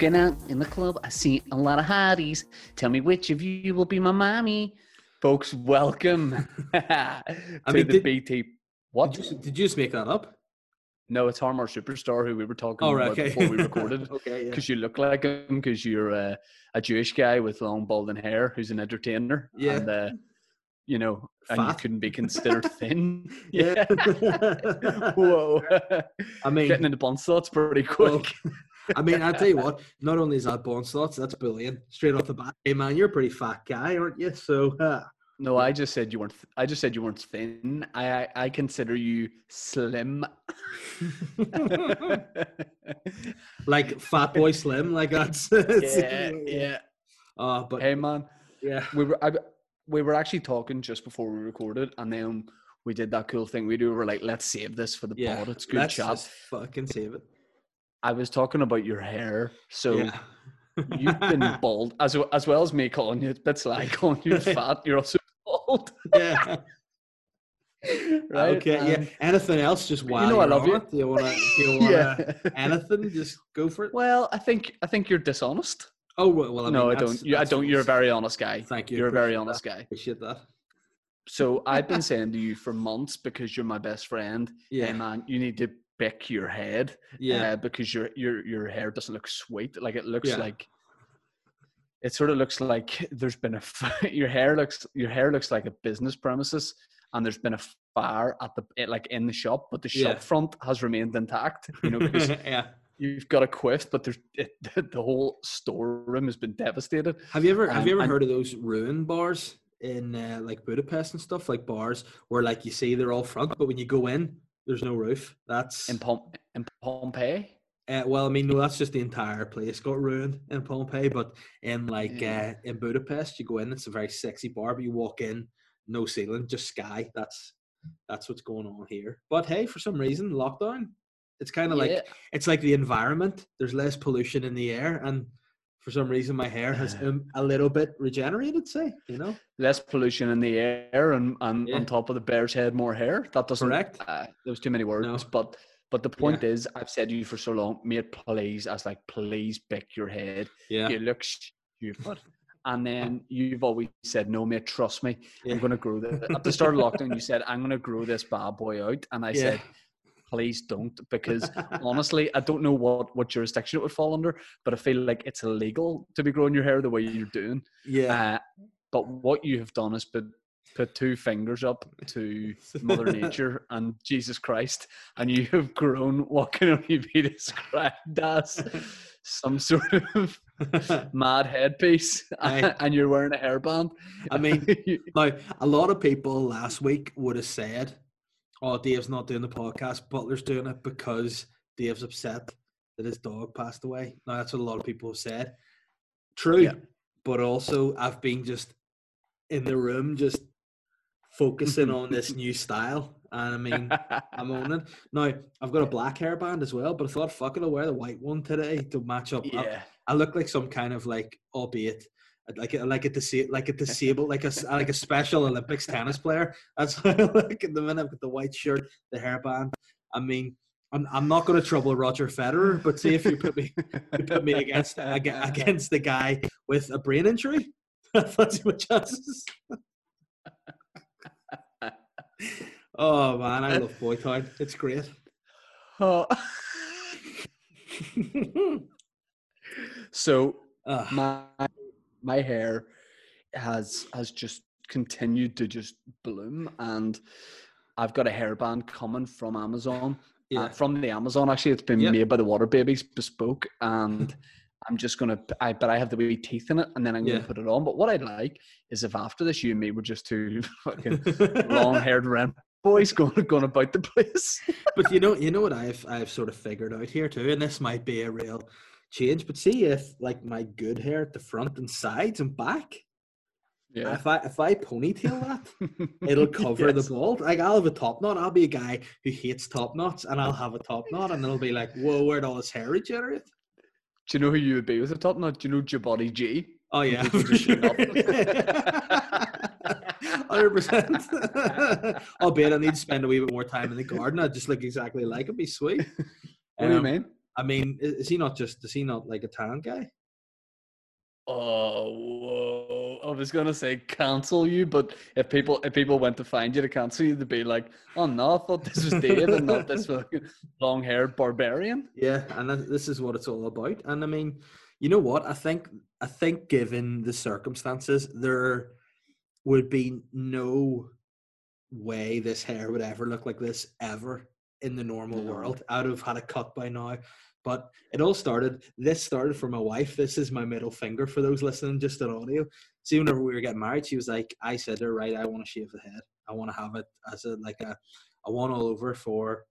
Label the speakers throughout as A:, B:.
A: Walking out in the club, I see a lot of hotties. Tell me which of you will be my mommy. Folks, welcome to
B: mean,
A: the
B: did-
A: BT. What?
B: Did you, did you just make that up?
A: No, it's Har Mar Superstar who we were talking
B: Oh, right,
A: about
B: okay.
A: before we recorded.
B: okay, yeah.
A: Because you look like him, because you're uh, a Jewish guy with long balding hair who's an entertainer.
B: Yeah.
A: And, uh, you know, and you couldn't be considered thin.
B: Yeah.
A: Whoa.
B: I mean,
A: Getting into bun slots pretty
B: well,
A: quick.
B: I mean, I'll tell you what. Not only is that bone slots, that's brilliant. Straight off the bat, hey man, you're a pretty fat guy, aren't you? So, uh,
A: No, I just said you weren't. Th- I just said you weren't thin. I I, I consider you slim.
B: like fat boy slim, like that's.
A: yeah, yeah.
B: Uh, but
A: Hey man,
B: yeah,
A: we were I, we were actually talking just before we recorded, and then we did that cool thing we do. We're like, let's save this for the
B: yeah.
A: pod. It's good
B: Let's
A: chat.
B: fucking save it.
A: I was talking about your hair, so.
B: yeah.
A: You've been bald as well, as well as me calling you. That's like calling you fat. You're also bald,
B: yeah.
A: right?
B: Okay.
A: Um,
B: yeah. Anything else? Just while
A: know I love you.
B: it? Do you want to? Do you want
A: yeah.
B: anything? Just go for it.
A: Well, I think I think you're dishonest.
B: Oh well, well I
A: no,
B: mean,
A: I don't. You, I don't. You're a very honest guy.
B: Thank you.
A: You're a very honest
B: that.
A: guy.
B: Appreciate that.
A: So I've been saying to you for months because you're my best friend.
B: Yeah.
A: Hey man, you need to pick your head.
B: Yeah.
A: uh, because your your your hair doesn't look sweet. Like it looks
B: Yeah.
A: like. It sort of looks like there's been a your hair looks your hair looks like a business premises, and there's been a fire at the eh, like in the shop, but the shop
B: Yeah.
A: front has remained intact. You know, because
B: yeah.
A: you've got a quiff, but there's it, the whole storeroom has been devastated.
B: Have you ever have
A: Um,
B: you ever
A: and-
B: heard of those ruin bars in uh, like Budapest and stuff? Like bars where like you see they're all front, but when you go in, there's no roof. That's
A: in Pom- in Pompeii.
B: uh, well, I mean, no, that's just the entire place got ruined in Pompeii. But in like
A: Yeah.
B: uh, in Budapest, you go in, it's a very sexy bar, but you walk in, no ceiling, just sky. That's that's what's going on here. But hey, for some reason, lockdown. It's kind of like it's like the environment. There's less pollution in the air, and for some reason, my hair has um, a little bit regenerated. Say, you know,
A: less pollution in the air, and, and
B: Yeah.
A: on top of the bear's head, more hair. That doesn't.
B: Correct.
A: Uh, there was too many words,
B: No.
A: but but the point is, I've said to you for so long, mate. Please, I was like, please pick your head.
B: yeah,
A: You look stupid. And then you've always said, no, mate, trust me.
B: Yeah.
A: I'm going to grow this. At the start of lockdown, you said, I'm going to grow this bad boy out. And I
B: Yeah.
A: said, please don't. Because honestly, I don't know what, what jurisdiction it would fall under, but I feel like it's illegal to be growing your hair the way you're doing.
B: yeah,
A: Uh, but what you have done is put put two fingers up to Mother Nature and Jesus Christ, and you have grown what can only be described as some sort of mad headpiece,
B: Aye.
A: and you're wearing a hairband.
B: I mean, Now, a lot of people last week would have said, "Oh, Dave's not doing the podcast. Butler's doing it because Dave's upset that his dog passed away." Now, that's what a lot of people have said. True,
A: Yeah.
B: but also I've been just in the room, just focusing on this new style, and I mean, I'm on it. Now, I've got a black hairband as well, but I thought, fuck it, I'll wear the white one today to match up. I-
A: yeah,
B: I look like some kind of like, albeit like a, like a disa- like a disabled like a like a Special Olympics tennis player. That's how I look at the minute with the white shirt, the hairband. I mean, I'm I'm not going to trouble Roger Federer, but see if you put me you put me against against the guy with a brain injury. Fancy my chances. oh man, I love Boytown. It's great.
A: Oh. so
B: Ugh.
A: my my hair has has just continued to just bloom and I've got a hairband coming from Amazon. uh, from the Amazon actually. It's been
B: Yep.
A: made by the Water Babies bespoke and I'm just gonna I but I have the wee teeth in it and then I'm gonna
B: Yeah.
A: put it on. But what I'd like is if after this you and me were just two fucking long haired rent boys going going about the place.
B: but you know, you know what I've I've sort of figured out here too, and this might be a real change. But see if like my good hair at the front and sides and back,
A: Yeah.
B: if I if I ponytail that, it'll cover
A: Yes.
B: the bald. Like I'll have a top knot. I'll be a guy who hates top knots, and I'll have a top knot, and it'll be like, whoa, where'd all this hair regenerate?
A: Do you know who you would be with a top knot? Do you know Jabody G?
B: Oh yeah, for sure. Hundred percent. Albeit I need to spend a wee bit more time in the garden. I just look exactly like him. Be sweet.
A: What do you
B: Um,
A: mean?
B: I mean, is he not just? Is he not like a tan guy?
A: Oh, whoa. I was gonna say cancel you, but if people if people went to find you to cancel you, they'd be like, "Oh no, I thought this was Dave and not this fucking long-haired barbarian."
B: Yeah, and that, this is what it's all about. And I mean, you know what? I think I think given the circumstances, there would be no way this hair would ever look like this ever in the normal
A: No.
B: world. I'd have had a cut by now. But it all started. This started for my wife. This is my middle finger for those listening just on audio. See, whenever we were getting married, she was like, "I said to her, right, I want to shave the head. I want to have it as a like a, a one all over for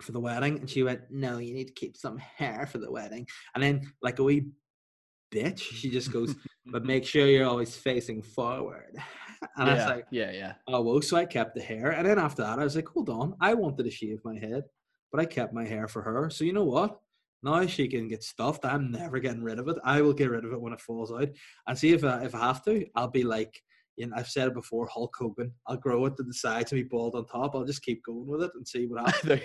B: for the wedding." And she went, "No, you need to keep some hair for the wedding." And then, like a wee bitch, she just goes, "But make sure you're always facing forward." And I was like,
A: yeah, yeah.
B: Oh well, so I kept the hair, and then after that, I was like, hold on, I wanted to shave my head, but I kept my hair for her. So you know what? Now she can get stuffed. I'm never getting rid of it. I will get rid of it when it falls out. And see if I, if I have to, I'll be like, you know, I've said it before, Hulk Hogan. I'll grow it to the sides and be bald on top. I'll just keep going with it and see what happens.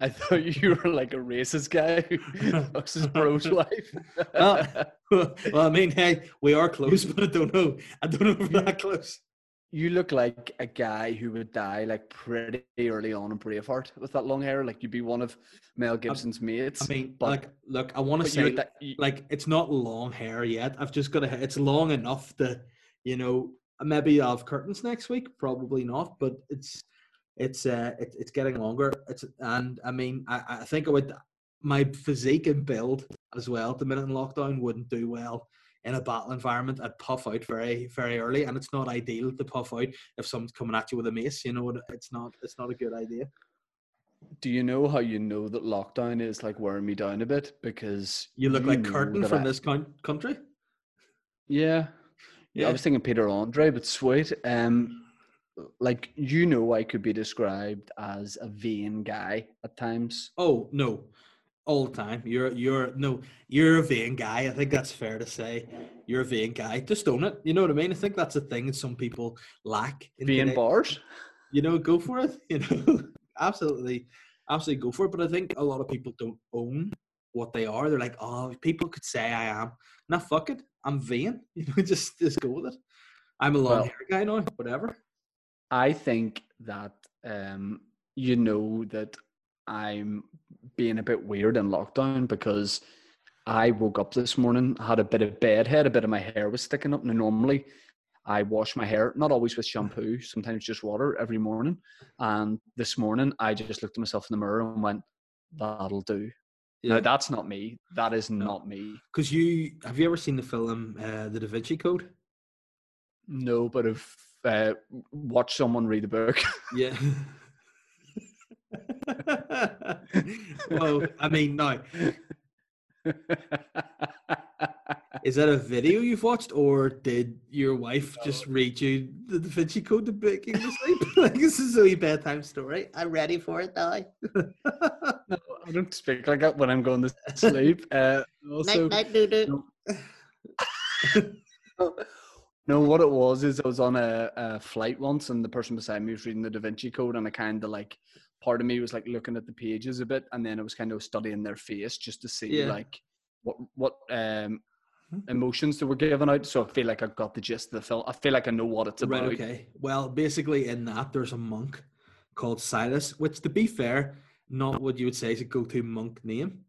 A: I thought you were like a racist guy who fucks his bro's wife.
B: Oh. well, I mean, hey, we are close, but I don't know. I don't know if we're that close.
A: You look like a guy who would die like pretty early on in Braveheart with that long hair. Like you'd be one of Mel Gibson's mates.
B: I mean,
A: but,
B: like, look, I want to say,
A: di- you-
B: like it's not long hair yet. I've just got to. It's long enough to, you know, maybe I'll have curtains next week. Probably not, but it's it's uh it, it's getting longer. It's and I mean I I think I would my physique and build as well. at The minute in lockdown wouldn't do well in a battle environment. I'd puff out very very early, and it's not ideal to puff out if someone's coming at you with a mace. You know, it's not it's not a good idea.
A: do you know how you know that lockdown is like wearing me down a bit? Because
B: You look like
A: curtain
B: from
A: I-
B: this coun- country.
A: Yeah. Yeah, I was thinking Peter Andre, but sweet. Um, like you know, I could be described as a vain guy at times.
B: Oh no, all the time. You're you're no, you're a vain guy. I think that's fair to say. You're a vain guy. Just own it. You know what I mean? I think that's a thing that some people lack. in
A: Vain bars.
B: You know, go for it. You know, absolutely, absolutely go for it. But I think a lot of people don't own what they are. They're like, oh, people could say I am. Nah, fuck it. I'm vain. You know, just just go with it. I'm a long
A: Well-
B: hair guy now. Whatever.
A: I think that um, you know that I'm being a bit weird in lockdown because I woke up this morning, had a bit of bedhead, a bit of my hair was sticking up. Now, normally I wash my hair, not always with shampoo, sometimes just water every morning. And this morning I just looked at myself in the mirror and went, that'll do.
B: Yeah.
A: No, that's not me. That is not me.
B: Because you have you ever seen the film uh, The Da Vinci Code?
A: No, but I've uh, watch someone read the book.
B: Yeah. well, I mean, no. is that a video you've watched, or did your wife just read you the Da Vinci Code to breaking to sleep? like this is a wee bedtime story. I'm ready for it now.
A: No, I don't speak like that when I'm going to sleep. Uh, also,
C: night, night, doo doo.
A: no, what it was is I was on a, a flight once, and the person beside me was reading the Da Vinci Code, and I kind of like part of me was like looking at the pages a bit, and then I was kind of studying their face just to see
B: Yeah.
A: like what what um emotions they were giving out. So I feel like I got the gist of the film. I feel like I know what it's
B: right.
A: about.
B: Okay. Well, basically, in that there's a monk called Silas, which, to be fair, not what you would say is a go-to monk name.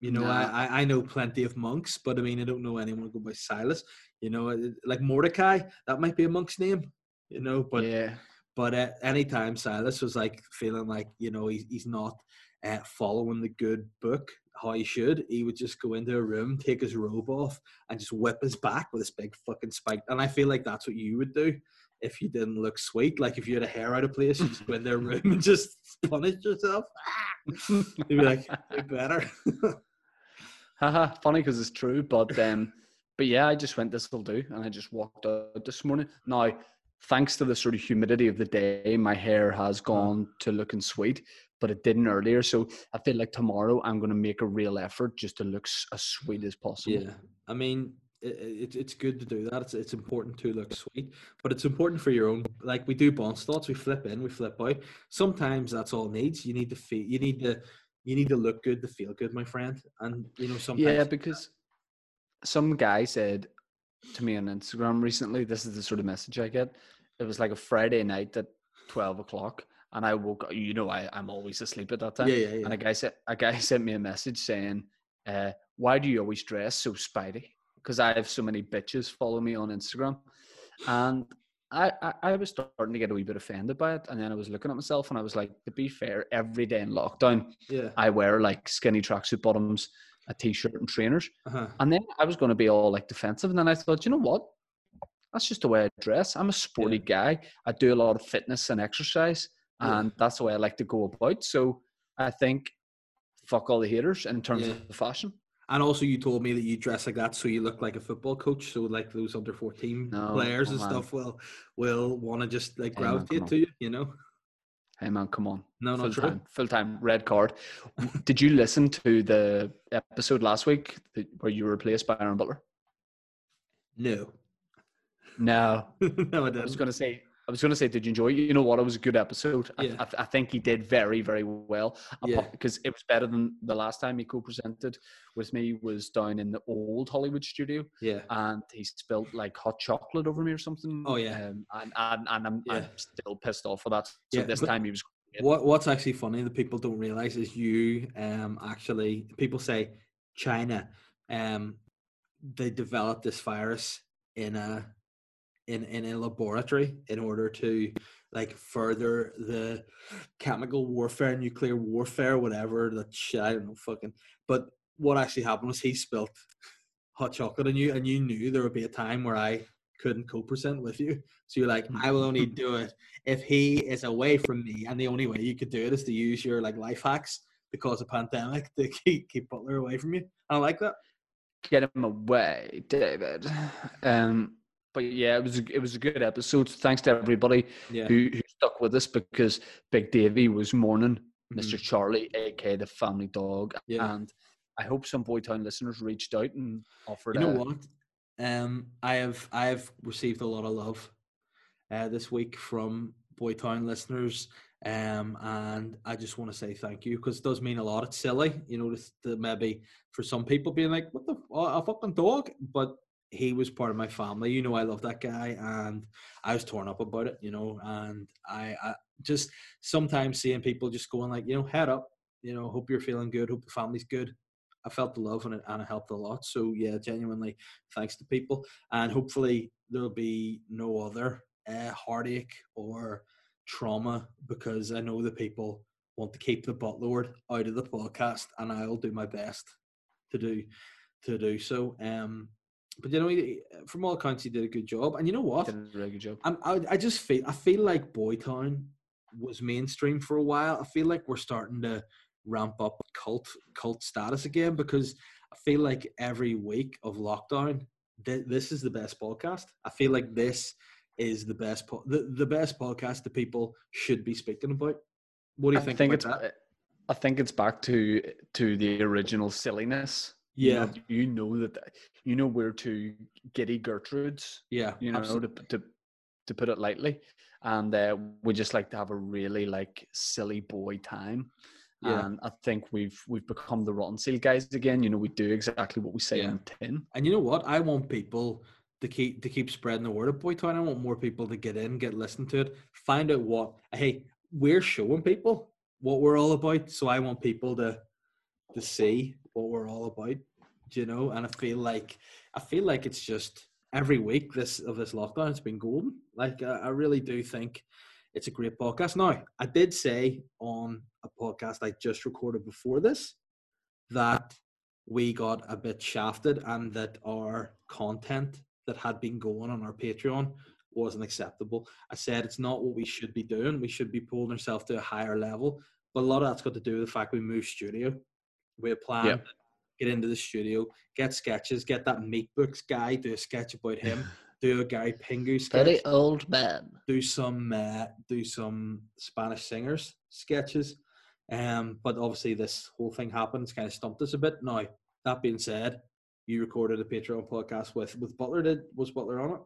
B: You know, I. I I know plenty of monks, but I mean, I don't know anyone who go by Silas. You know, like Mordecai, that might be a monk's name. You know, but
A: yeah,
B: but uh, anytime Silas was like feeling like you know he's he's not uh, following the good book how he should, he would just go into a room, take his robe off, and just whip his back with this big fucking spike. And I feel like that's what you would do if you didn't look sweet. Like if you had a hair out of place, you just go in their room and just punish yourself. You'd be like, "You better."
A: Haha, funny because it's true, but um, but yeah, I just went, this will do, and I just walked out this morning. Now, thanks to the sort of humidity of the day, my hair has uh-huh. gone to looking sweet, but it didn't earlier. So I feel like tomorrow I'm going to make a real effort just to look as sweet as possible.
B: Yeah, I mean, it, it, it's good to do that. It's, it's important to look sweet, but it's important for your own. Like we do bond slots, we flip in, we flip out. Sometimes that's all needs. You need to feel. You need to. you need to look good to feel good, my friend. And you know sometimes
A: Yeah, because some guy said to me on Instagram recently, this is the sort of message I get. It was like a Friday night at twelve o'clock, and I woke up. You know, I, I'm always asleep at that time.
B: yeah, yeah, yeah.
A: And a guy said a guy sent me a message saying, uh, "Why do you always dress so spidey?" Because I have so many bitches follow me on Instagram, and I, I I was starting to get a wee bit offended by it. And then I was looking at myself, and I was like, to be fair, every day in lockdown,
B: yeah.
A: I wear like skinny tracksuit bottoms, a t-shirt, and trainers.
B: Uh-huh.
A: And then I was going to be all like defensive, and then I thought, you know what? That's just the way I dress. I'm a sporty guy. I do a lot of fitness and exercise,
B: Yeah.
A: and that's the way I like to go about. So I think fuck all the haters in terms
B: Yeah.
A: of the fashion.
B: And also, you told me that you dress like that so you look like a football coach. So, like those under fourteen
A: No,
B: players
A: come
B: and
A: on.
B: stuff will will want to just like
A: man,
B: gravitate to you. You know?
A: Hey man, come on.
B: No,
A: full
B: not true.
A: time, full time, red card. Did you listen to the episode last week where you were replaced by Aaron Butler?
B: No,
A: No,
B: no, I
A: I was going to say. I was going to say, did you enjoy it? You know what? It was a good episode. I,
B: Yeah.
A: I, I think he did very, very well.
B: Yeah.
A: Because it was better than the last time he co-presented with me. Was down in the old Hollywood studio,
B: Yeah,
A: and he spilled like hot chocolate over me or something.
B: Oh, yeah.
A: um, and and, and I'm, I'm still pissed off for that. So
B: Yeah,
A: this time he was.
B: What What's actually funny that people don't realize is you um actually people say China um they developed this virus in a in in a laboratory in order to like further the chemical warfare, nuclear warfare, whatever that shit. I don't know, fucking. But what actually happened was he spilt hot chocolate on you, and you knew there would be a time where I couldn't co-present with you. So you're like, I will only do it if he is away from me, and the only way you could do it is to use your like life hacks because of pandemic to keep keep Butler away from you. I like that.
A: Get him away, David. Um, but yeah, it was a, it was a good episode. Thanks to everybody
B: Yeah.
A: who, who stuck with us because Big Davy was mourning
B: Mhm.
A: Mr. Charlie, aka the family dog,
B: Yeah.
A: and I hope some Boytown listeners reached out and offered.
B: You know
A: a-
B: what? Um, I have I have received a lot of love uh, this week from Boytown listeners, um, and I just want to say thank you because it does mean a lot. It's silly, you know, to, to maybe for some people being like, "What the a fucking dog," but he was part of my family. You know, I love that guy, and I was torn up about it. You know, and I, I just sometimes seeing people just going like, you know, head up. You know, hope you're feeling good. Hope the family's good. I felt the love and it, and it helped a lot. So yeah, genuinely, thanks to people, and hopefully there'll be no other uh, heartache or trauma because I know the people want to keep the butler out of the podcast, and I'll do my best to do to do so. Um, but you know, he- uh, from all accounts, he did a good job, and you know what?
A: did a really good job.
B: I'm, I, I just feel I feel like Boytown was mainstream for a while. I feel like we're starting to ramp up cult cult status again because I feel like every week of lockdown, th- this is the best podcast. I feel like this is the best po- the, the best podcast that people should be speaking about. What do you
A: I
B: think,
A: think
B: about
A: it's
B: that?
A: I think it's back to to the original silliness. You
B: Yeah,
A: know, you know that you know we're two giddy Gertrudes.
B: yeah,
A: you know, to, to to put it lightly. And uh, we just like to have a really like silly boy time.
B: Yeah.
A: And I think we've we've become the rotten seal guys again. You know, we do exactly what we say
B: Yeah.
A: on tin.
B: And you know what? I want people to keep to keep spreading the word of Boytown. I want more people to get in, get listened to it, find out what hey, we're showing people what we're all about. So I want people to to see what we're all about. You know? And I feel like I feel like it's just every week this of this lockdown it's been golden. Like I, I really do think it's a great podcast. Now, I did say on a podcast I just recorded before this that we got a bit shafted and that our content that had been going on our Patreon wasn't acceptable. I said it's not what we should be doing. We should be pulling ourselves to a higher level. But a lot of that's got to do with the fact we moved studio. We had planned
A: Yeah.
B: to get into the studio, get sketches, get that meat books guy, do a sketch about him, do a Gary Pingu sketch Very
A: old man.
B: do some uh, do some Spanish singers sketches. Um, but obviously this whole thing happened. It's kind of stumped us a bit. Now that being said, you recorded a Patreon podcast with with Butler. Did was Butler on it?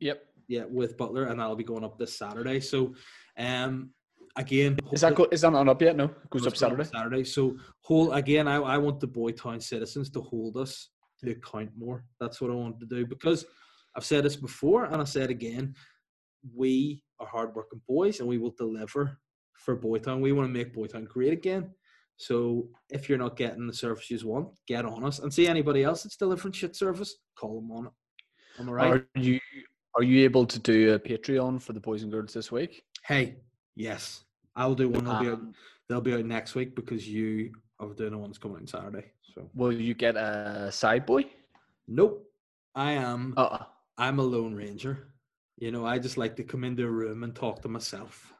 A: Yep.
B: Yeah, with Butler, and that'll be going up this Saturday. So, um, again,
A: Is that go, is that not up yet? No, it goes up
B: It's on
A: Saturday.
B: Saturday. So hold again. I, I want the Boytown citizens to hold us to account more. That's what I want to do because I've said this before and I said again. We are hardworking boys and we will deliver for Boytown. We want to make Boytown great again. So if you're not getting the service you want, get on us and see anybody else that's delivering shit service. Call them on it. Am I right?
A: Are you are you able to do a Patreon for the boys and girls this week?
B: Hey, yes, I'll do one. They'll be out.
A: Um,
B: They'll be out next week because you are doing the ones coming on Saturday. So
A: will you get a side boy?
B: nope, I am.
A: Uh,
B: I'm a lone ranger. You know, I just like to come into a room and talk to myself.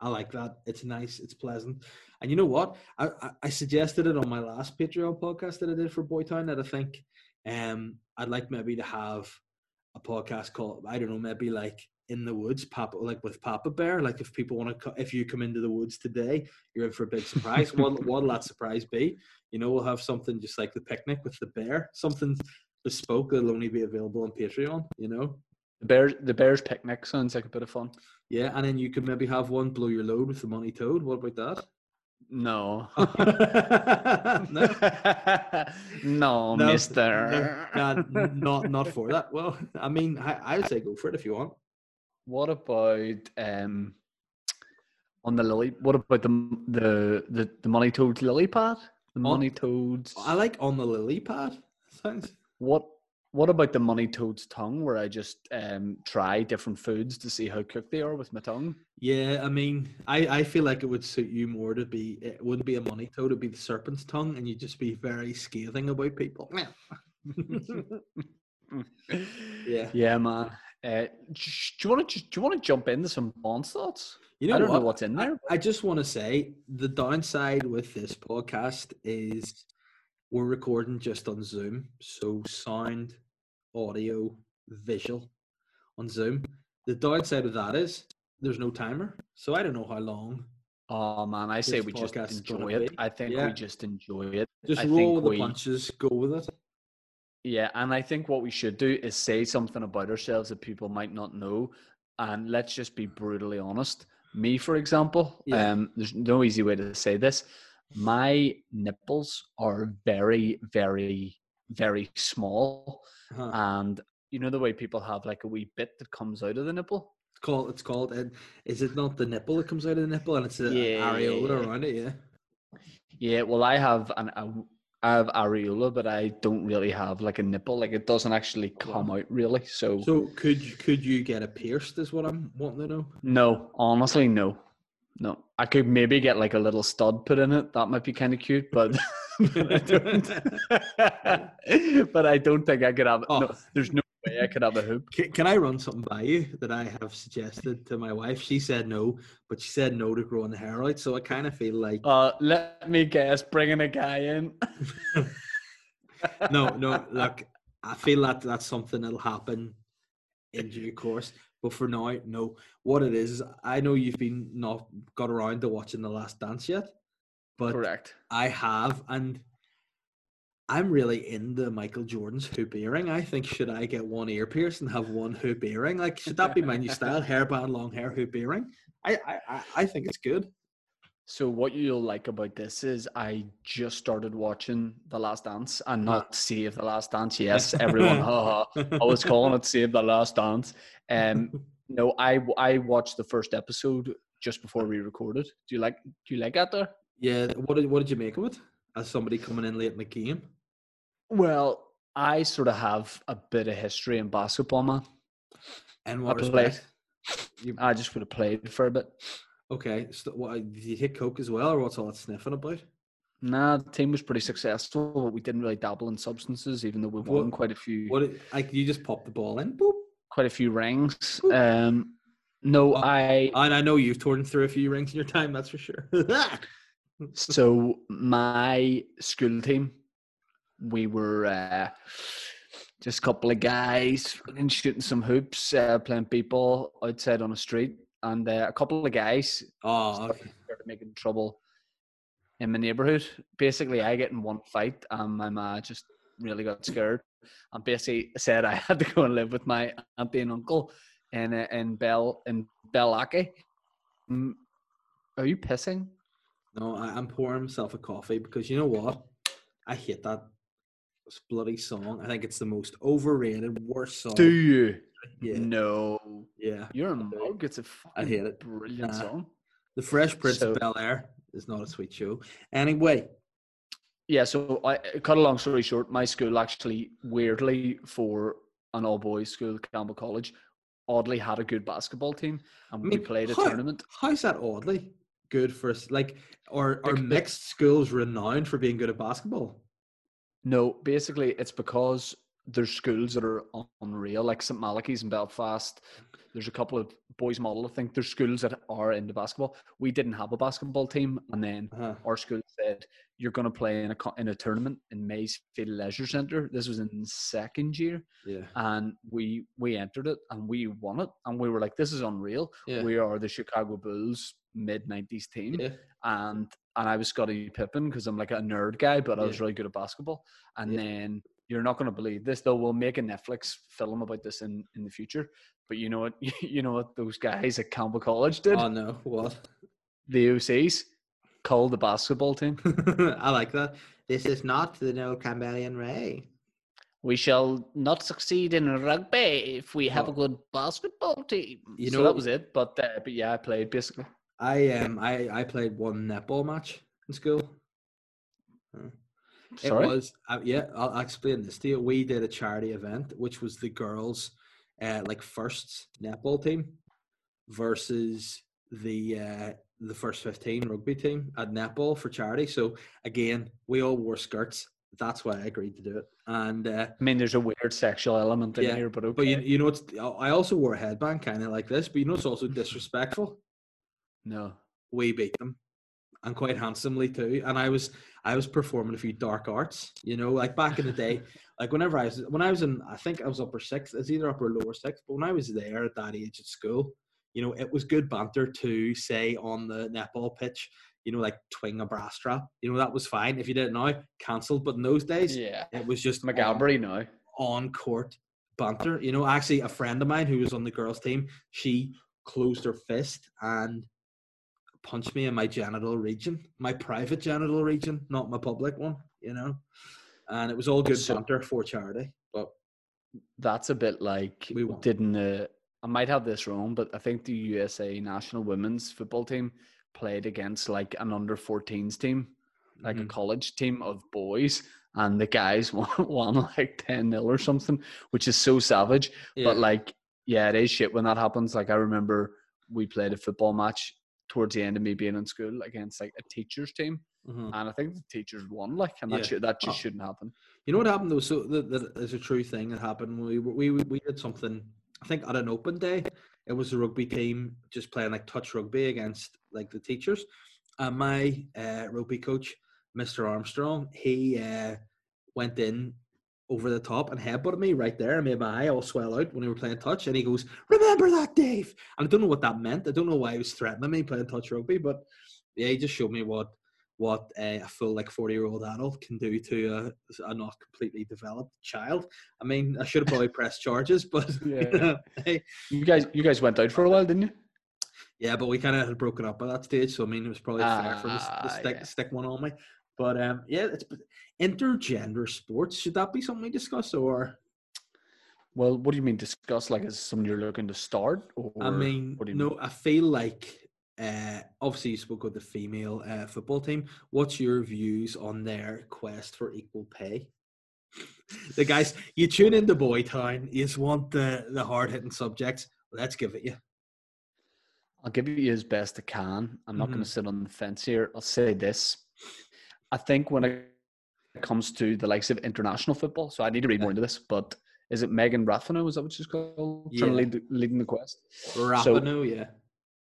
B: I like that. It's nice. It's pleasant. And you know what? I, I, I suggested it on my last Patreon podcast that I did for Boytown that I think um I'd like maybe to have a podcast called I don't know maybe like in the woods Papa like with Papa Bear like if people want to if you come into the woods today you're in for a big surprise what what'll that surprise be you know we'll have something just like the picnic with the bear something bespoke that'll only be available on Patreon you know
A: the bears the bears picnic sounds like a bit of fun.
B: yeah and then you could maybe have one blow your load with the money toad what about that no
A: no,
B: No,
A: mister.
B: no, not not for that. Well, I mean, I, I would say go for it if you want.
A: What about um on the lily? What about the the the, the money toads lily pad? The
B: On-
A: money toads.
B: I like on the lily pad. Sounds
A: What what about the money toad's tongue? Where I just um try different foods to see how cooked they are with my tongue.
B: yeah. I mean, I I feel like it would suit you more to be. It wouldn't be a money toad. It'd be the serpent's tongue, and you'd just be very scathing about people. yeah.
A: Yeah, man. Uh, do you want to do you want to jump into some Bond thoughts?
B: You know
A: I don't
B: what?
A: know what's in there.
B: I, just want to say the downside with this podcast is we're recording just on Zoom, so sound, audio, visual on Zoom. The downside of that is there's no timer, so I don't know how long.
A: Oh man, I say we just
B: podcast is gonna
A: enjoy it.
B: be.
A: I think
B: Yeah.
A: we just enjoy it.
B: Just
A: I
B: roll the
A: we-
B: punches, go with it.
A: Yeah, and I think what we should do is say something about ourselves that people might not know, and let's just be brutally honest. Me, for example,
B: Yeah.
A: um, there's no easy way to say this. My nipples are very, very, very small,
B: Uh-huh.
A: and you know the way people have like a wee bit that comes out of the nipple.
B: It's called. It's called. And is it not the nipple that comes out of the nipple, and it's a
A: Yeah, yeah,
B: areola
A: yeah.
B: around it? Yeah.
A: Yeah, well, I have an a, I have areola, but I don't really have like a nipple. Like it doesn't actually oh, come out really. So,
B: So could you- could you get it pierced? Is what I'm wanting to know.
A: no, honestly, no, no. I could maybe get like a little stud put in it. That might be kind of cute, but. but I don't. but I don't think I could have.
B: Oh.
A: No, there's no way I could have a hoop.
B: Can, can I run something by you that I have suggested to my wife? She said no, but she said no to growing the hair out. So I kind of feel like
A: Uh, let me guess, bringing a guy in.
B: no, no. Look, I feel that that's something that'll happen in due course. But for now, no. What it is, is I know you've been not got around to watching The Last Dance yet, but
A: Correct.
B: I have, and I'm really into Michael Jordan's hoop earring. I think should I get one ear pierced and have one hoop earring? Like, should that be my new style? Hairband, long hair, hoop earring. I, I, I- think it's good.
A: So what you'll like about this is I just started watching The Last Dance and not Save the Last Dance. Yes, everyone, haha. I was calling it Save the Last Dance. Um, no, I I watched the first episode just before we recorded. Do you like Do you like that there?
B: yeah. What did What did you make of it? As somebody coming in late in the game.
A: Well, I sort of have a bit of history in basketball, man.
B: And what
A: played.
B: respect? You,
A: I just would have played for a bit.
B: okay. So what, did you hit coke as well, or what's all that sniffing about?
A: Nah, the team was pretty successful. But we didn't really dabble in substances, even though we won quite a few.
B: What? Like you just pop the ball in, boop.
A: quite a few rings.
B: Ooh.
A: Um, no,
B: Oh.
A: I
B: And I know you've torn through a few rings in your time. That's for sure.
A: so my school team, we were uh, just a couple of guys shooting some hoops, uh, playing people outside on the street, and uh, a couple of guys
B: oh,
A: started,
B: okay.
A: started making trouble in my neighborhood. Basically, I get in one fight, and my ma just really got scared, and basically said I had to go and live with my auntie and uncle in uh, in Bell in Ballyclare. Mm, Are you pissing?
B: No, I, I'm pouring myself a coffee because you know what? I hate that bloody song. I think it's the most overrated, worst song.
A: Do you?
B: Yeah,
A: No.
B: yeah.
A: You're a mug. It's a
B: I
A: fucking
B: hate it.
A: brilliant
B: Nah.
A: song.
B: The Fresh Prince
A: So-
B: of Bel Air is not a sweet show. Anyway,
A: Yeah, so I cut a long story short, my school actually weirdly for an all boys school, Campbell College, oddly had a good basketball team and
B: I
A: we played a
B: how-
A: tournament.
B: how's that oddly good for us? Like, are are mixed schools renowned for being good at basketball?
A: No, basically it's because there's schools that are unreal, like St Malachy's in Belfast. There's a couple of boys model. I think there's schools that are into basketball. We didn't have a basketball team, and then
B: Uh-huh.
A: our school said you're going to play in a in a tournament in Maysfield Leisure Centre. This was in second year,
B: Yeah,
A: and we we entered it and we won it, and we were like, "This is unreal.
B: yeah,
A: We are the Chicago Bulls mid '90s team."
B: yeah.
A: and and I was Scottie Pippen because I'm like a nerd guy, but I was really good at basketball. And
B: Yeah.
A: then you're not going to believe this, though. We'll make a Netflix film about this in in the future. But you know what? You know what those guys at Campbell College did?
B: Oh no, what?
A: the OCs called the basketball team.
B: I like that. This is not the no Campbellian Ray.
A: We shall not succeed in rugby if we have a
B: Oh.
A: good basketball team.
B: You
A: so
B: know-
A: that was it. But uh, but yeah, I played basically.
B: I um I I played one netball match in school. Uh,
A: Sorry.
B: Was uh, yeah. I'll, I'll explain this to you. We did a charity event, which was the girls' uh, like first netball team versus the uh, the first fifteen rugby team at netball for charity. So again, we all wore skirts. That's why I agreed to do it. And uh,
A: I mean, there's a weird sexual element in
B: Yeah,
A: here, but okay.
B: but you you know it's I also wore a headband kind of like this. But you know it's also disrespectful.
A: No.
B: we beat them and quite handsomely too and i was i was performing a few dark arts you know like back in the day like whenever i was when i was in i think i was upper six it's either upper or lower six but when i was there at that age at school you know it was good banter to say on the netball pitch you know like twing a brass strap you know that was fine if you did it now cancelled but in those days
A: Yeah.
B: it was just
A: McGalbury now.
B: on court banter. You know, actually, a friend of mine who was on the girls' team, she closed her fist and punched me in my genital region, my private genital region, not my public one. You know, and it was all good
A: So-
B: banter for charity. But
A: that's a bit like
B: We won.
A: didn't the I might have this wrong, but I think the USA national women's football team played against like an under 14s team, like a
B: Mhm.
A: college team of boys, and the guys won, won like 10 0 or something, which is so savage.
B: yeah,
A: But like, yeah, it is shit when that happens. Like, I remember we played a football match towards the end of me being in school against like a teachers team,
B: mhm.
A: and I think the teachers won. Like, and that
B: Yeah.
A: should, that just
B: Oh.
A: shouldn't happen.
B: You know what happened though? So the, the, there's a true thing that happened. We, we we we did something. I think at an open day, it was a rugby team just playing like touch rugby against like the teachers. And my uh, rugby coach, Mr. Armstrong, he uh, went in over the top and headbutted me right there and made my eye all swell out when we were playing touch. And he goes, "Remember that, Dave." And I don't know what that meant. I don't know why he was threatening me playing touch rugby, but yeah, he just showed me what what uh, a full like 40 year old adult can do to a, a not completely developed child. I mean, I should have probably pressed charges, but
A: Yeah.
B: hey,
A: You guys, you guys went out for a while, didn't you?
B: yeah, but we kind of had broken up at that stage, so I mean, it was probably fair for him to,
A: Ah,
B: to stick
A: yeah.
B: stick one on me. But um, yeah, it's intergender sports. Should that be something we discuss, or
A: Well, what do you mean discuss? Like, is something you're looking to start? Or
B: I mean,
A: what do you
B: no,
A: mean?
B: I feel like uh, obviously you spoke of the female uh, football team. What's your views on their quest for equal pay? the guys, you tune in into Boytown, you just want the the hard hitting subjects. Let's give it you.
A: I'll give you as best I can. I'm not going
B: Mhm.
A: to sit on the fence here. I'll say this. I think when it comes to the likes of international football, so I need to read more into this, but is it Megan Rapinoe? Is that what she's called? Trying to
B: Yeah.
A: lead, the- leading the quest.
B: Rapinoe, yeah.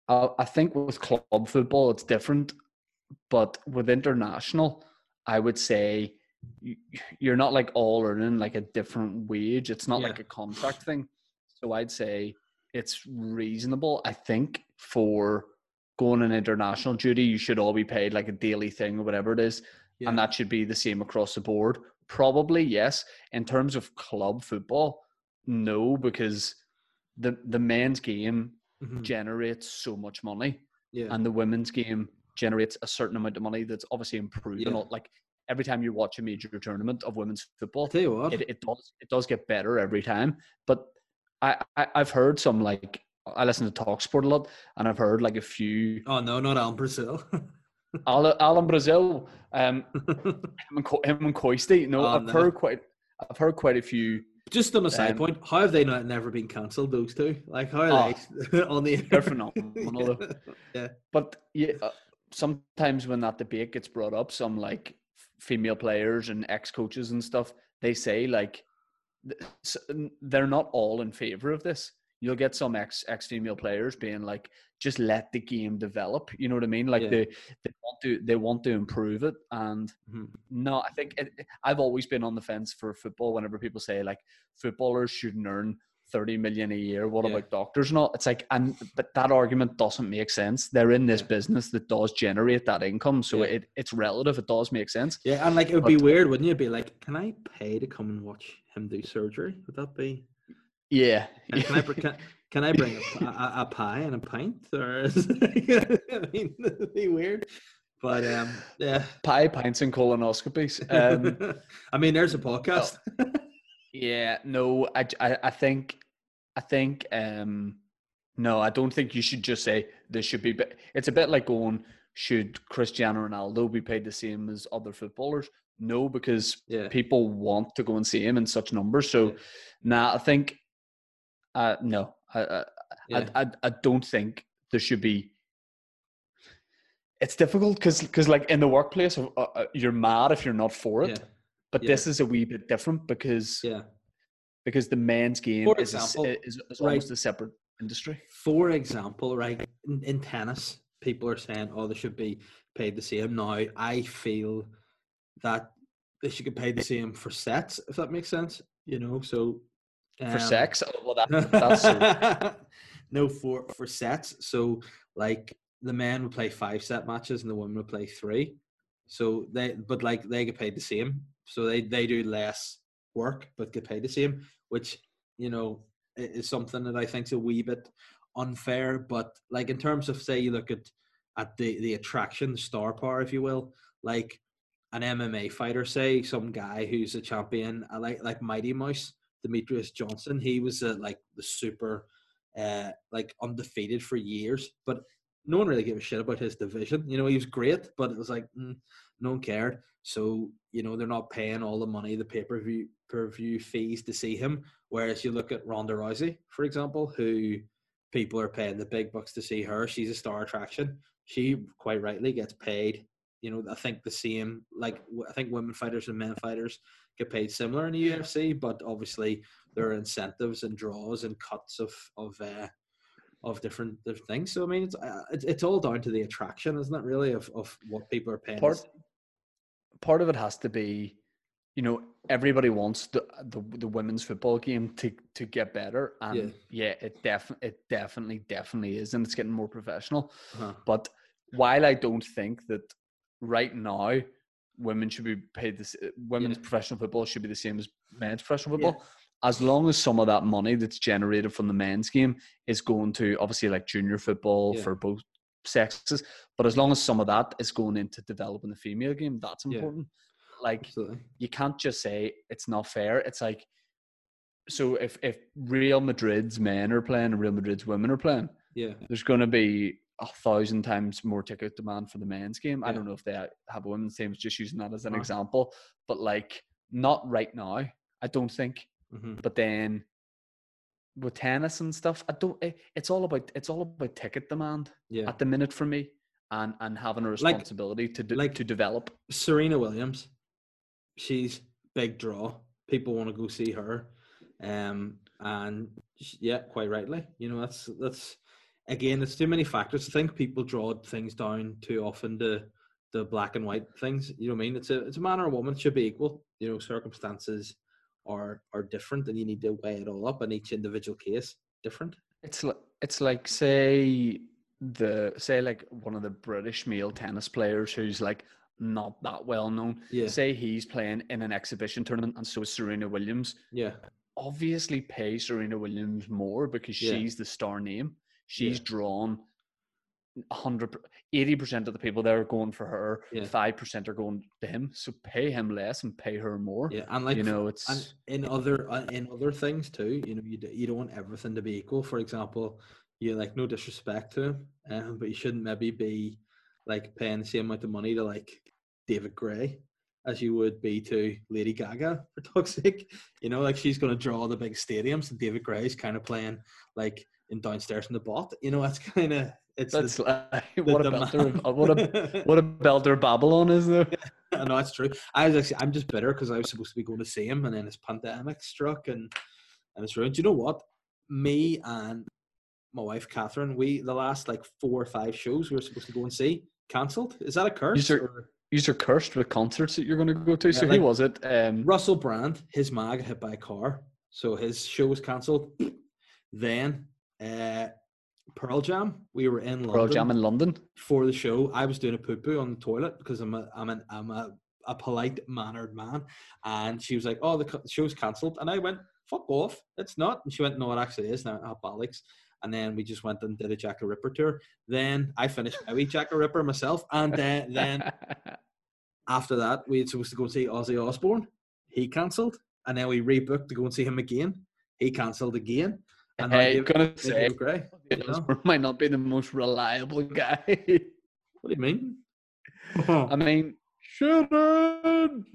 A: Uh, I think with club football, it's different, but with international, I would say you- you're not like all earning like a different wage. It's not
B: Yeah.
A: like a contract thing. So I'd say it's reasonable. I think for going on international duty, you should all be paid like a daily thing or whatever it is,
B: yeah.
A: and that should be the same across the board. Probably yes. In terms of club football, no, because the the men's game
B: Mhm.
A: generates so much money
B: Yeah.
A: and the women's game generates a certain amount of money that's obviously improving.
B: Yeah.
A: Like every time you watch a major tournament of women's football,
B: tell you what.
A: it, it does it does get better every time. But I, I I've heard some like I listen to Talk Sport a lot, and I've heard like a few
B: oh no, not Alan Brazil.
A: Alan, Alan Brazil, um, him and, Co- him and Coisty. No,
B: Oh,
A: I've
B: no.
A: heard quite I've heard quite a few.
B: Just on a side
A: Um,
B: point, how have they not never been cancelled? Those two, like how are they on the
A: They're phenomenal. though.
B: yeah,
A: But yeah, uh, sometimes when that debate gets brought up, some like female players and ex coaches and stuff, they say like th- s- n- they're not all in favor of this. You'll get some ex ex female players being like, just let the game develop. You know what I mean? Like
B: Yeah.
A: they they want to they want to improve it. And
B: Mhm.
A: no, I think it, I've always been on the fence for football. Whenever people say like footballers shouldn't earn 30 million a year. What
B: Yeah.
A: about doctors and all? It's like, and but that argument doesn't make sense. They're in this
B: Yeah.
A: business that does generate that income, so it, it's relative. It does make sense.
B: yeah, and like it would be weird, wouldn't you? It'd be like, can I pay to come and watch him do surgery? Would that be?
A: Yeah,
B: Can, I can, can I bring a pie and a pint? Or is, I mean, it'd be weird. But um, yeah.
A: pie pints and colonoscopies. Um,
B: I mean, there's a podcast.
A: yeah, no, I, I, I think, I think, um, no, I don't think you should just say this should be. It's a bit like going, should Cristiano Ronaldo be paid the same as other footballers? No, because
B: Yeah.
A: people want to go and see him in such numbers. So,
B: Yeah.
A: nah, I think, uh, no, I, I,
B: Yeah.
A: I, I, I don't think there should be. It's difficult because, because like in the workplace, uh, uh, you're mad if you're not for it.
B: Yeah.
A: But
B: Yeah.
A: this is a wee bit different because
B: Yeah.
A: because the men's game
B: For
A: is, a
B: example,
A: is, is
B: right.
A: almost a separate industry.
B: For example, right in, in tennis, people are saying, "Oh, they should be paid the same." Now, I feel that they should get paid the same for sets, if that makes sense. You know, so
A: For
B: um,
A: sex, oh, well, that, that's so,
B: no for for sets. So like the men would play five set matches and the women would play three. So they but like they get paid the same. So they they do less work but get paid the same, which you know is something that I think is a wee bit unfair. But like in terms of say you look at at the the attraction, the star power, if you will, like an MMA fighter, say some guy who's a champion, I like like Mighty Mouse, Demetrius Johnson. He was uh, like the super, uh, like undefeated for years, but no one really gave a shit about his division. You know, he was great, but it was like mm, no one cared. So you know, they're not paying all the money, the pay per view per view fees to see him. Whereas you look at Ronda Rousey, for example, who people are paying the big bucks to see her. She's a star attraction. She quite rightly gets paid. You know, I think the same. Like I think women fighters and men fighters get paid similar in the UFC, but obviously there are incentives and draws and cuts of of uh, of different, different things. So I mean, it's, uh, it's it's all down to the attraction, isn't it? Really, of of what people are paying.
A: part part of it has to be you know everybody wants the the, the women's football game to to get better and yeah, it definitely it definitely definitely is and it's getting more professional
B: Uh-huh.
A: but while i don't think that right now women should be paid this uh, women's
B: Yeah.
A: professional football should be the same as men's professional
B: Yeah.
A: football as long as some of that money that's generated from the men's game is going to obviously like junior football
B: Yeah.
A: for both sexes but as long as some of that is going into developing the female game that's
B: Yeah.
A: important like
B: Absolutely.
A: you can't just say it's not fair it's like so if if real madrid's men are playing and real madrid's women are playing
B: Yeah.
A: there's going to be a thousand times more ticket demand for the men's game. I don't know if they have a women's team, just using that as an example, but like not right now, I don't think.
B: hmm
A: But then with tennis and stuff, I don't. It, it's all about it's all about ticket demand
B: Yeah.
A: at the minute for me, and and having a
B: Like-
A: responsibility to de-
B: like-
A: to develop.
B: Serena Williams, she's big draw. People want to go see her, um, and sh- yeah, quite rightly. You know, that's that's again, it's too many factors. I think people draw things down too often to the black and white things. You know what I mean? It's a it's a man or a woman it should be equal. You know, circumstances are are different, and you need to weigh it all up, in each individual case different.
A: It's like it's like say the say like one of the British male tennis players who's like not that well known.
B: Yeah,
A: Say he's playing in an exhibition tournament, and so is Serena Williams.
B: yeah,
A: Obviously, pay Serena Williams more because
B: Yeah.
A: she's the star name. She's
B: Yeah.
A: drawn hundred, eighty percent of the people there are going for her.
B: Yeah.
A: Five percent are going to him. So pay him less and pay her more.
B: Yeah, and like
A: you know,
B: and
A: it's
B: in other uh, in other things too, you know, you you don't want everything to be equal. For example, you like no disrespect to him, um, but you shouldn't maybe be like paying the same amount of money to like David Gray as you would be to Lady Gaga for sake. You know, like she's going to draw the big stadiums, and David Gray's kind of playing like in downstairs in the bot. You know, that's kind of it's the-
A: that's
B: the
A: what a
B: demand.
A: belter! of- What a what a belter Babylon is though.
B: I know that's true. I was actually, I'm just bitter because I was supposed to be going to see him, and then this pandemic struck, and and it's ruined. Do you know what? Me and my wife Catherine, we the last like four or five shows we were supposed to go and see cancelled. Is that a curse?
A: You're cursed with concerts that you're going to go to.
B: Yeah,
A: So
B: like-
A: who was it? Um,
B: Russell Brand, his mag hit by a car, so his show was cancelled. then uh, Pearl Jam, we were in London.
A: Pearl Jam in London.
B: for the show, I was doing a poo poo on the toilet because I'm a I'm an I'm a, a polite mannered man, and she was like, "Oh, the show's cancelled," and I went, "Fuck off, it's not." And she went, "No, it actually is." Now have bollocks. And then we just went and did a Jack Ripper tour. Then I finished my wee Jack Ripper myself, and then then after that we were supposed to go see Ozzy Osbourne. He cancelled, and then we rebooked to go and see him again. He cancelled again. And now
A: hey,
B: David-
A: gonna say
B: Gray. you know?
A: Might not be the most reliable guy.
B: What do you mean?
A: I mean, Shannon.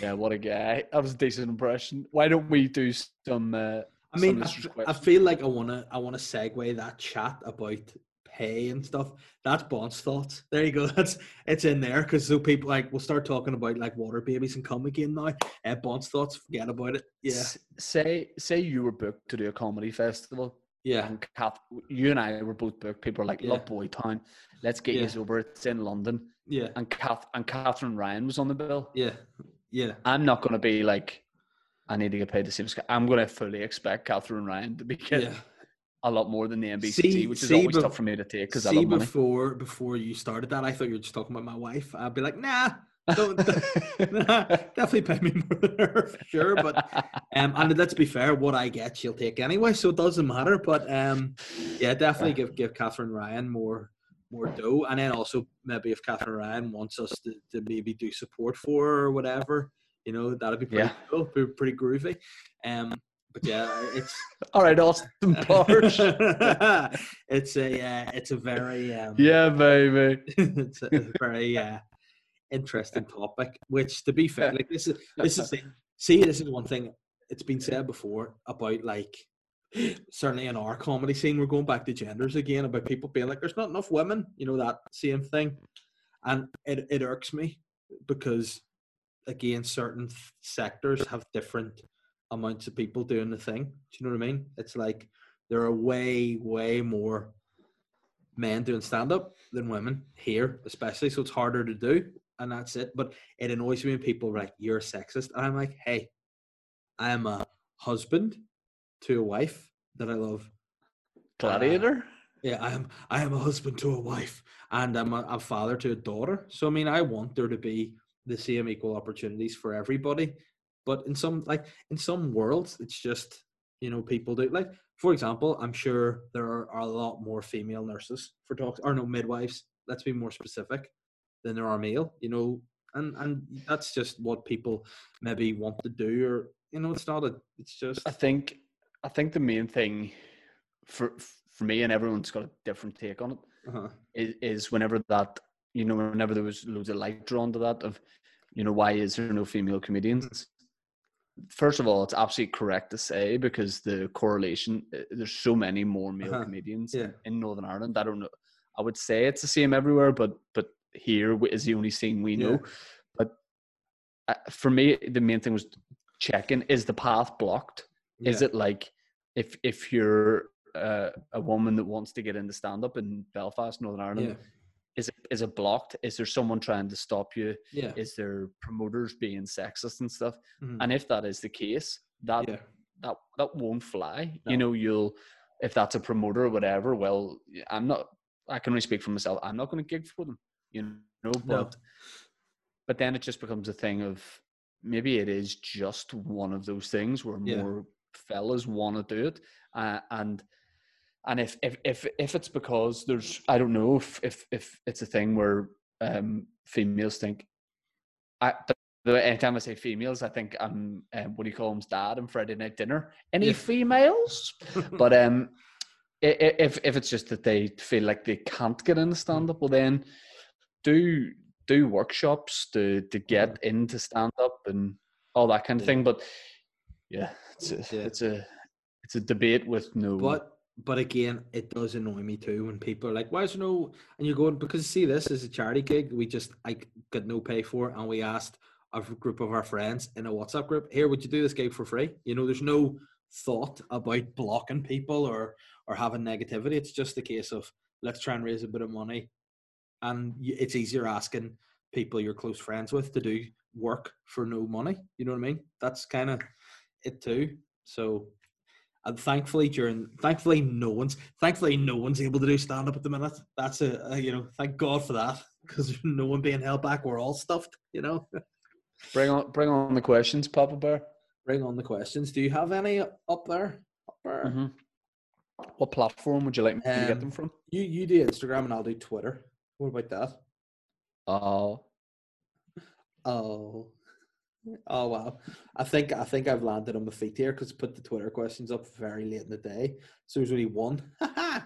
A: Yeah, what a guy. That was a decent impression. Why don't we do some? Uh,
B: I mean, I, f- I feel like I wanna I wanna segue that chat about pay and stuff. That's Bond's thoughts. There you go. That's it's in there because so people like we'll start talking about like water babies and come again now. Uh, Bond's thoughts. Forget about it. Yeah,
A: Say, say you were booked to do a comedy festival,
B: yeah,
A: and Kath, you and I were both booked. People are like,
B: Yeah.
A: "Love Boytown, let's get
B: Yeah.
A: you over. It's in London."
B: yeah,
A: And Kath and Catherine Ryan was on the bill.
B: yeah, yeah.
A: I'm not going to be like, I need to get paid the same. I'm going to fully expect Catherine Ryan to be getting
B: yeah.
A: A lot more than the NBC,
B: See-
A: which is always
B: bef-
A: tough for me to take because I love money.
B: before before you started that, I thought you were just talking about my wife. I'd be like, nah, don't, nah, definitely pay me more than her for sure. But um, and let's be fair, what I get, she'll take anyway, so it doesn't matter. But um, yeah, definitely give give Catherine Ryan more more dough, and then also maybe if Catherine Ryan wants us to, to maybe do support for her or whatever, you know, that'd be pretty
A: Yeah.
B: cool, be pretty groovy. Um, but yeah, it's
A: All right, Austin Powers.
B: it's a uh, it's a very um,
A: yeah, baby.
B: it's a, very uh, interesting topic. Which, to be fair, like this is this is the, see this is one thing. It's been said before about like certainly in our comedy scene, we're going back to genders again about people being like, "There's not enough women," you know that same thing, and it it irks me because again, certain th- sectors have different amounts of people doing the thing. Do you know what I mean? It's like there are way way more men doing stand up than women here, especially. So it's harder to do, and that's it. But it annoys me when people are like, "You're a sexist," and I'm like, "Hey, I am a husband to a wife that I love.
A: Gladiator.
B: Uh, yeah, I am. I am a husband to a wife, and I'm a, a father to a daughter. So I mean, I want there to be the same equal opportunities for everybody. But in some like in some worlds, it's just you know people do like for example, I'm sure there are, are a lot more female nurses for talks or no midwives. Let's be more specific than there are male. You know, and and that's just what people maybe want to do, or you know, it's not a. It's just
A: I think I think the main thing for for me and everyone's got a different take on it
B: uh
A: is, is whenever that you know whenever there was loads of light drawn to that of you know why is there no female comedians first of all it's absolutely correct to say because the correlation uh, there's so many more male
B: Uh-huh.
A: comedians
B: Yeah.
A: in northern ireland i don't know i would say it's the same everywhere but but here is the only scene we know
B: Yeah.
A: but uh, for me the main thing was checking is the path blocked is it like if if you're uh, a woman that wants to get into stand up in Belfast, Northern Ireland,
B: Yeah.
A: Is it is it blocked? Is there someone trying to stop you?
B: Yeah.
A: Is there promoters being sexist and stuff?
B: Mhm.
A: And if that is the case, that
B: yeah.
A: that that won't fly.
B: No.
A: You know, you'll if that's a promoter or whatever. Well, I'm not. I can only speak for myself. I'm not going to gig for them. You know, but
B: No.
A: but then it just becomes a thing of maybe it is just one of those things where
B: Yeah.
A: more fellas want to do it, uh, and and if if if if it's because there's I don't know if if if it's a thing where um females think I but the anytime I say females, I think I'm um, what do you call them, dad and Friday night dinner. Any
B: Yeah.
A: females? but um, if if it's just that they feel like they can't get into stand up, well then do do workshops to to get into stand up and all that kind of
B: Yeah.
A: thing. But yeah, it's a,
B: Yeah.
A: it's a it's a debate with no.
B: But but again, it does annoy me too when people are like, "Why is there no?" And you're going because see, this is a charity gig. We just I got no pay for, and we asked a group of our friends in a WhatsApp group, "Here, would you do this gig for free?" You know, there's no thought about blocking people or or having negativity. It's just a case of let's try and raise a bit of money, and it's easier asking people you're close friends with to do work for no money. You know what I mean? That's kind of it too. So and thankfully during thankfully no one's thankfully no one's able to do stand up at the minute. That's a, a you know thank God for that because no one being held back. We're all stuffed. You know.
A: bring on bring on the questions, Papa Bear.
B: Bring on the questions. Do you have any up there? Up there?
A: Mhm. What platform would you like me to get
B: Um,
A: them from?
B: You you do Instagram and I'll do Twitter. What about that?
A: Oh,
B: Oh. Oh wow! I think I think I've landed on my feet here because put the Twitter questions up very late in the day, so there's only one.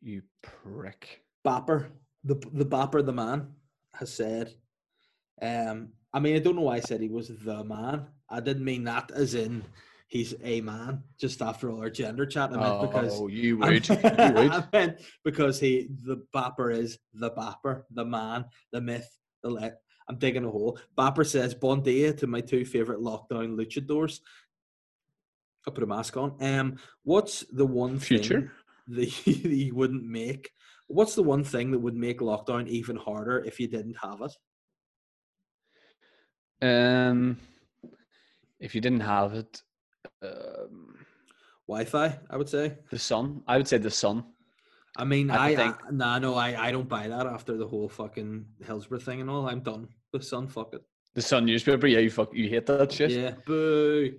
A: you prick.
B: Bapper, the the Bapper, the man, has said. Um, I mean, I don't know why I said he was the man. I didn't mean that as in he's a man. Just after all our gender chat, I meant because
A: oh, you
B: I
A: would. you would.
B: I meant because he the Bapper is the Bapper, the man, the myth, the le- I'm digging a hole. Bapper says bon dia to my two favorite lockdown luchadors. I put a mask on. Um, what's the one
A: Future?
B: thing that you, that you wouldn't make? What's the one thing that would make lockdown even harder if you didn't have it?
A: Um, if you didn't have it, um,
B: Wi-Fi, I would say.
A: the sun. I would say the sun.
B: I mean,
A: I
B: I, I
A: think-
B: nah, no, I, I don't buy that after the whole fucking Hillsborough thing and all. I'm done. The sun, fuck it.
A: The Sun newspaper. Yeah, you fuck. You hate that shit.
B: Yeah, boo.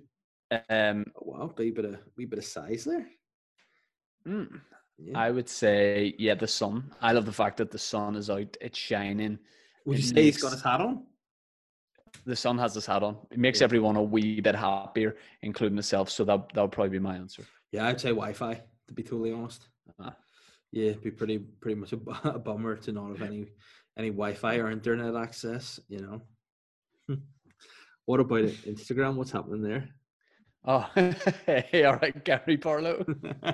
A: Um,
B: Oh, wow, wee bit of wee bit of size there.
A: mm,
B: Yeah.
A: I would say yeah, the sun. I love the fact that the sun is out. It's shining.
B: Would you
A: it
B: say he's got
A: makes-
B: his hat on?
A: The sun has his hat on. It makes
B: Yeah.
A: everyone a wee bit happier, including myself. So that that would probably be my answer.
B: Yeah, I'd say Wi-Fi. To be totally honest.
A: Ah.
B: Yeah, it'd be pretty pretty much a, a bummer to not have any any Wi-Fi or internet access. You know. what about it? Instagram? What's happening there?
A: Oh, hey, all right, Gary Barlow.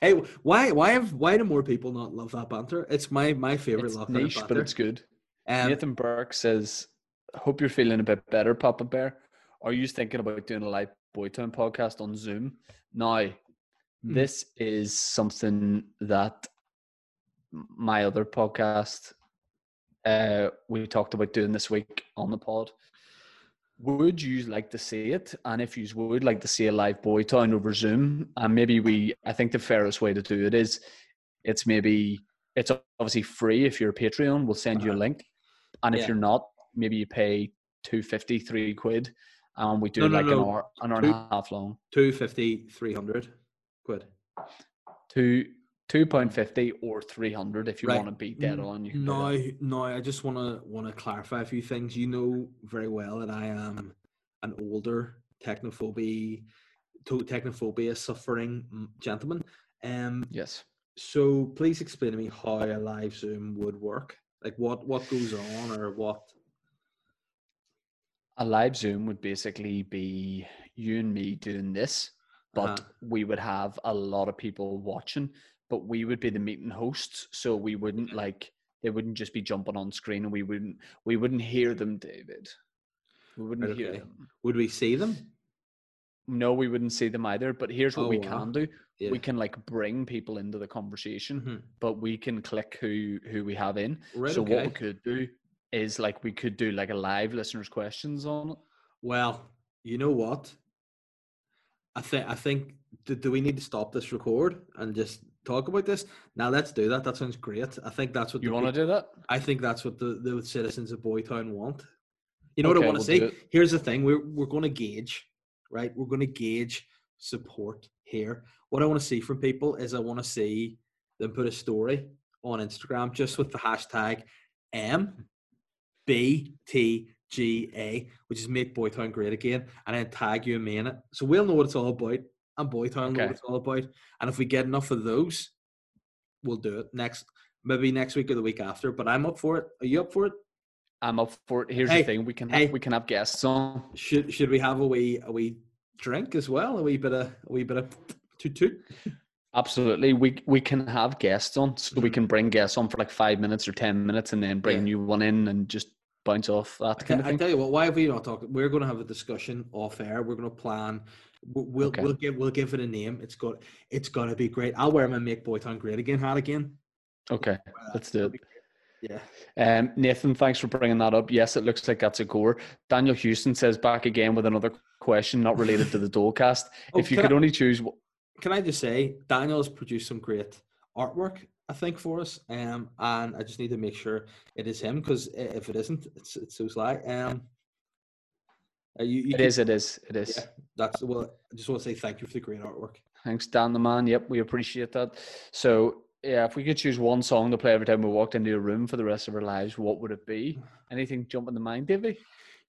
B: hey, why why have why do more people not love that banter? It's my my favorite
A: It's niche,
B: banter.
A: but it's good.
B: um,
A: Nathan Burke says, "Hope you're feeling a bit better, Papa Bear. Are you thinking about doing a live Boytown podcast on Zoom now?
B: Hmm.
A: This is something that my other podcast uh, we talked about doing this week on the pod. Would you like to see it? And if you would like to see a live Boytown over Zoom, and maybe we, I think the fairest way to do it is, it's maybe it's obviously free if you're a Patreon. We'll send you a
B: Uh-huh.
A: link, and if
B: Yeah.
A: you're not, maybe you pay two fifty, three quid, and we do
B: No, no,
A: like an
B: no.
A: hour, an hour
B: Two-
A: and a half long.
B: 250, 300 quid.
A: Two two pound fifty or three hundred if you
B: Right.
A: want to be dead on. You
B: No, no, I just want to want to clarify a few things. You know very well that I am an older technophobia, to technophobia suffering gentleman. Um,
A: Yes.
B: so please explain to me how a live Zoom would work. Like what what goes on or what?
A: A live Zoom would basically be you and me doing this, but
B: Uh-huh.
A: we would have a lot of people watching, but we would be the meeting hosts. So we wouldn't like they wouldn't just be jumping on screen and we wouldn't we wouldn't hear them, David. We wouldn't
B: Right,
A: hear them.
B: Would we see them?
A: No, we wouldn't see them either. But here's what
B: Oh,
A: we
B: wow.
A: can do.
B: Yeah.
A: We can like bring people into the conversation,
B: Mhm.
A: but we can click who who we have in.
B: Right.
A: so what we could do is like we could do like a live listeners questions on it.
B: Well, you know what? I think I think do, do we need to stop this record and just talk about this? Now let's do that. That sounds great. I think that's what
A: You want to do that?
B: I think that's what the, the citizens of Boytown want. You know what I want to
A: we'll
B: see? Here's the thing: we're we're going to gauge, right? We're going to gauge support here. What I want to see from people is I want to see them put a story on Instagram just with the hashtag MBTGA, which is make Boytown great again, and then tag you and me in it. So we'll know what it's all about, and Boytown know
A: Okay.
B: what it's all about. And if we get enough of those, we'll do it next, maybe next week or the week after. But I'm up for it. Are you up for it?
A: I'm up for it. Here's
B: Hey,
A: the thing: we can
B: hey.
A: have, we can have guests on.
B: Should should we have a wee a wee drink as well? A wee bit of a wee bit of toot toot.
A: Absolutely, we we can have guests on, so we
B: Mhm.
A: can bring guests on for like five minutes or ten minutes, and then bring
B: Yeah.
A: new one in and just bounce off that
B: I,
A: kind of
B: I tell you what, why have we not talked? We're going to have a discussion off air. We're going to plan. We'll we'll,
A: Okay.
B: we'll give we'll give it a name. It's got it's going to be great. I'll wear my Make Boytown Great Again hat again.
A: Okay, let's do it.
B: Yeah.
A: Um, Nathan, thanks for bringing that up. Yes, it looks like that's a core. Daniel Houston says back again with another question not related to the Dolecast.
B: Oh,
A: if you could
B: I-
A: only choose,
B: Can I just say, Daniel's produced some great artwork. I think for us, um, and I just need to make sure it is him because if it isn't, it's it's so sly. Um, uh, you, you
A: it
B: can-
A: is, it is, it is.
B: Yeah, that's well. I just want to say thank you for the great artwork.
A: Thanks, Dan the man. Yep, we appreciate that. So, yeah, if we could choose one song to play every time we walked into a room for the rest of our lives, what would it be? Anything jump in the mind, Davey?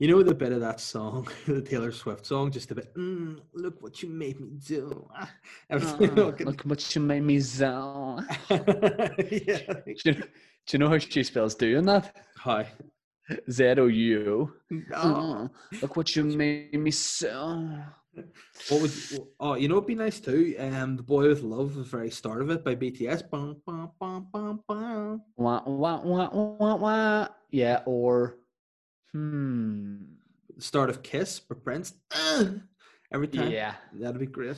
B: You know the bit of that song, the Taylor Swift song, just a bit. Mm, look what you made me do. Ah, everything
A: Oh,
B: fucking-
A: look what you made me so.
B: yeah.
A: Do you, do you know how she spells doing that?
B: Hi.
A: Z O U.
B: Oh,
A: Oh, look what you made me so.
B: what would? Oh, you know, it'd be nice too. Um, the boy with love, the very start of it by BTS. Bum, bum, bum, bum, bum.
A: Wah, wah, wah, wah, wah. Yeah, or hmm.
B: Start of Kiss by Prince. Uh, every time.
A: Yeah.
B: That'd be great.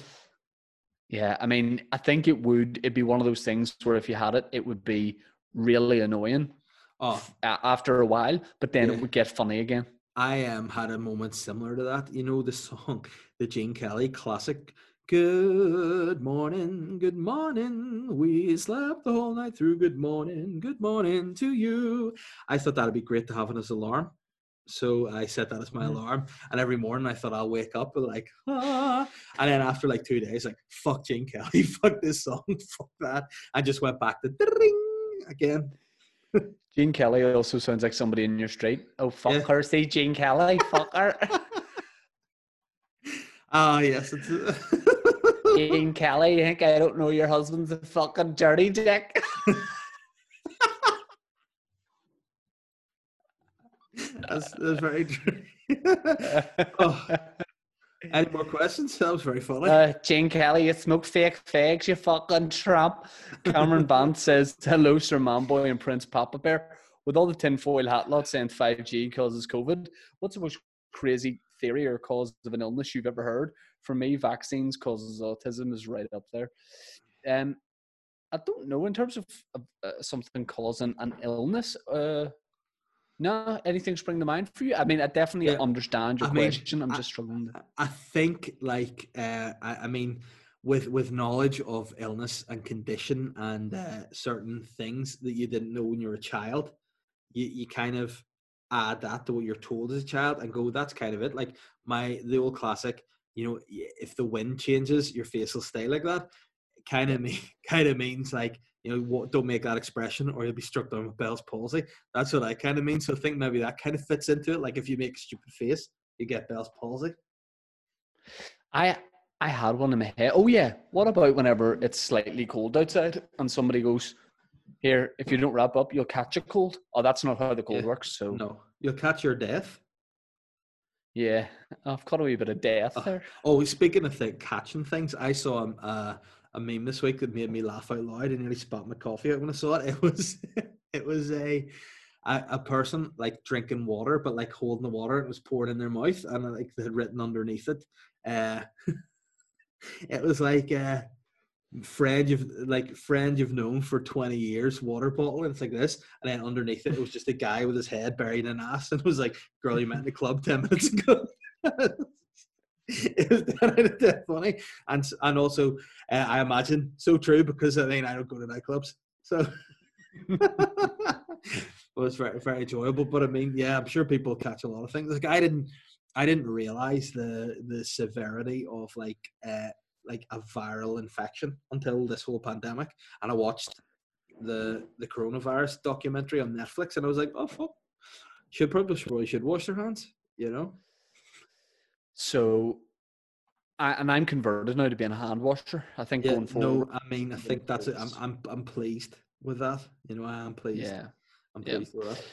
A: Yeah. I mean, I think it would it'd be one of those things where if you had it, it would be really annoying
B: Oh,
A: a- after a while, but then
B: Yeah.
A: it would get funny again.
B: I um had a moment similar to that. You know the song, the Gene Kelly classic. Good morning, good morning. We slept the whole night through. Good morning, good morning to you. I thought that'd be great to have it as alarm. So I set that as my
A: Mhm.
B: alarm. And every morning I thought I'll wake up with like, ah. And then after like two days, like, fuck Gene Kelly, fuck this song, fuck that. I just went back to ding again.
A: Gene Kelly also sounds like somebody in your street. Oh fuck
B: Yeah.
A: her, see Gene Kelly, fuck her.
B: Ah, yes. It's,
A: Gene Kelly, you think I don't know your husband's a fucking dirty dick?
B: That's, that's very true. oh, any more questions? That was very funny.
A: Uh, Gene Kelly, you smoke fake fags, you fucking tramp. Cameron Bant says, Hello, Sir Manboy and Prince Papa Bear. With all the tinfoil hat lot saying 5G causes COVID, what's the most crazy theory or cause of an illness you've ever heard? For me, vaccines causes autism is right up there. Um, I don't know in terms of, of uh, something causing an illness. Uh, no, anything spring to mind for you? I mean, I definitely
B: Yeah,
A: understand your
B: I mean,
A: question. I'm
B: I-
A: just struggling. To...
B: I think, like, uh, I, I mean, with with knowledge of illness and condition and uh, certain things that you didn't know when you were a child, you, you kind of add that to what you're told as a child and go, that's kind of it. Like my the old classic, you know, if the wind changes, your face will stay like that. Kind of me, kind of means like you know, what, don't make that expression or you'll be struck down with Bell's palsy. That's what I kind of mean. So I think maybe that kind of fits into it. Like if you make a stupid face, you get Bell's palsy.
A: I I had one in my head. Oh yeah. What about whenever it's slightly cold outside and somebody goes, "Here, if you don't wrap up, you'll catch a cold." Oh, that's not how the cold
B: Yeah.
A: works. So
B: No, you'll catch your death.
A: yeah, I've caught a wee bit of death
B: Oh,
A: there.
B: Oh, speaking of th- catching things, I saw um, uh, a meme this week that made me laugh out loud. I nearly spat my coffee out when I saw it. It was it was a a, person like drinking water, but like holding the water. It was poured in their mouth, and like they had written underneath it. Uh, it was like uh, friend you've like friend you've known for 20 years water bottle and it's like this and then underneath it it was just a guy with his head buried in ass and it was like girl you met in the club 10 minutes ago was that funny and and also uh, i imagine so true because i mean i don't go to nightclubs so it was very very enjoyable but i mean yeah i'm sure people catch a lot of things like i didn't i didn't realize the the severity of like uh like a viral infection until this whole pandemic. And I watched the the coronavirus documentary on Netflix, and I was like, oh fuck, should probably should wash their hands, you know.
A: So, I, and I'm converted now to being a hand washer. I think
B: Yeah,
A: going forward.
B: no, I mean, I think that's it. I'm I'm I'm pleased with that. You know, I am pleased.
A: yeah.
B: I'm
A: yeah.
B: pleased with that.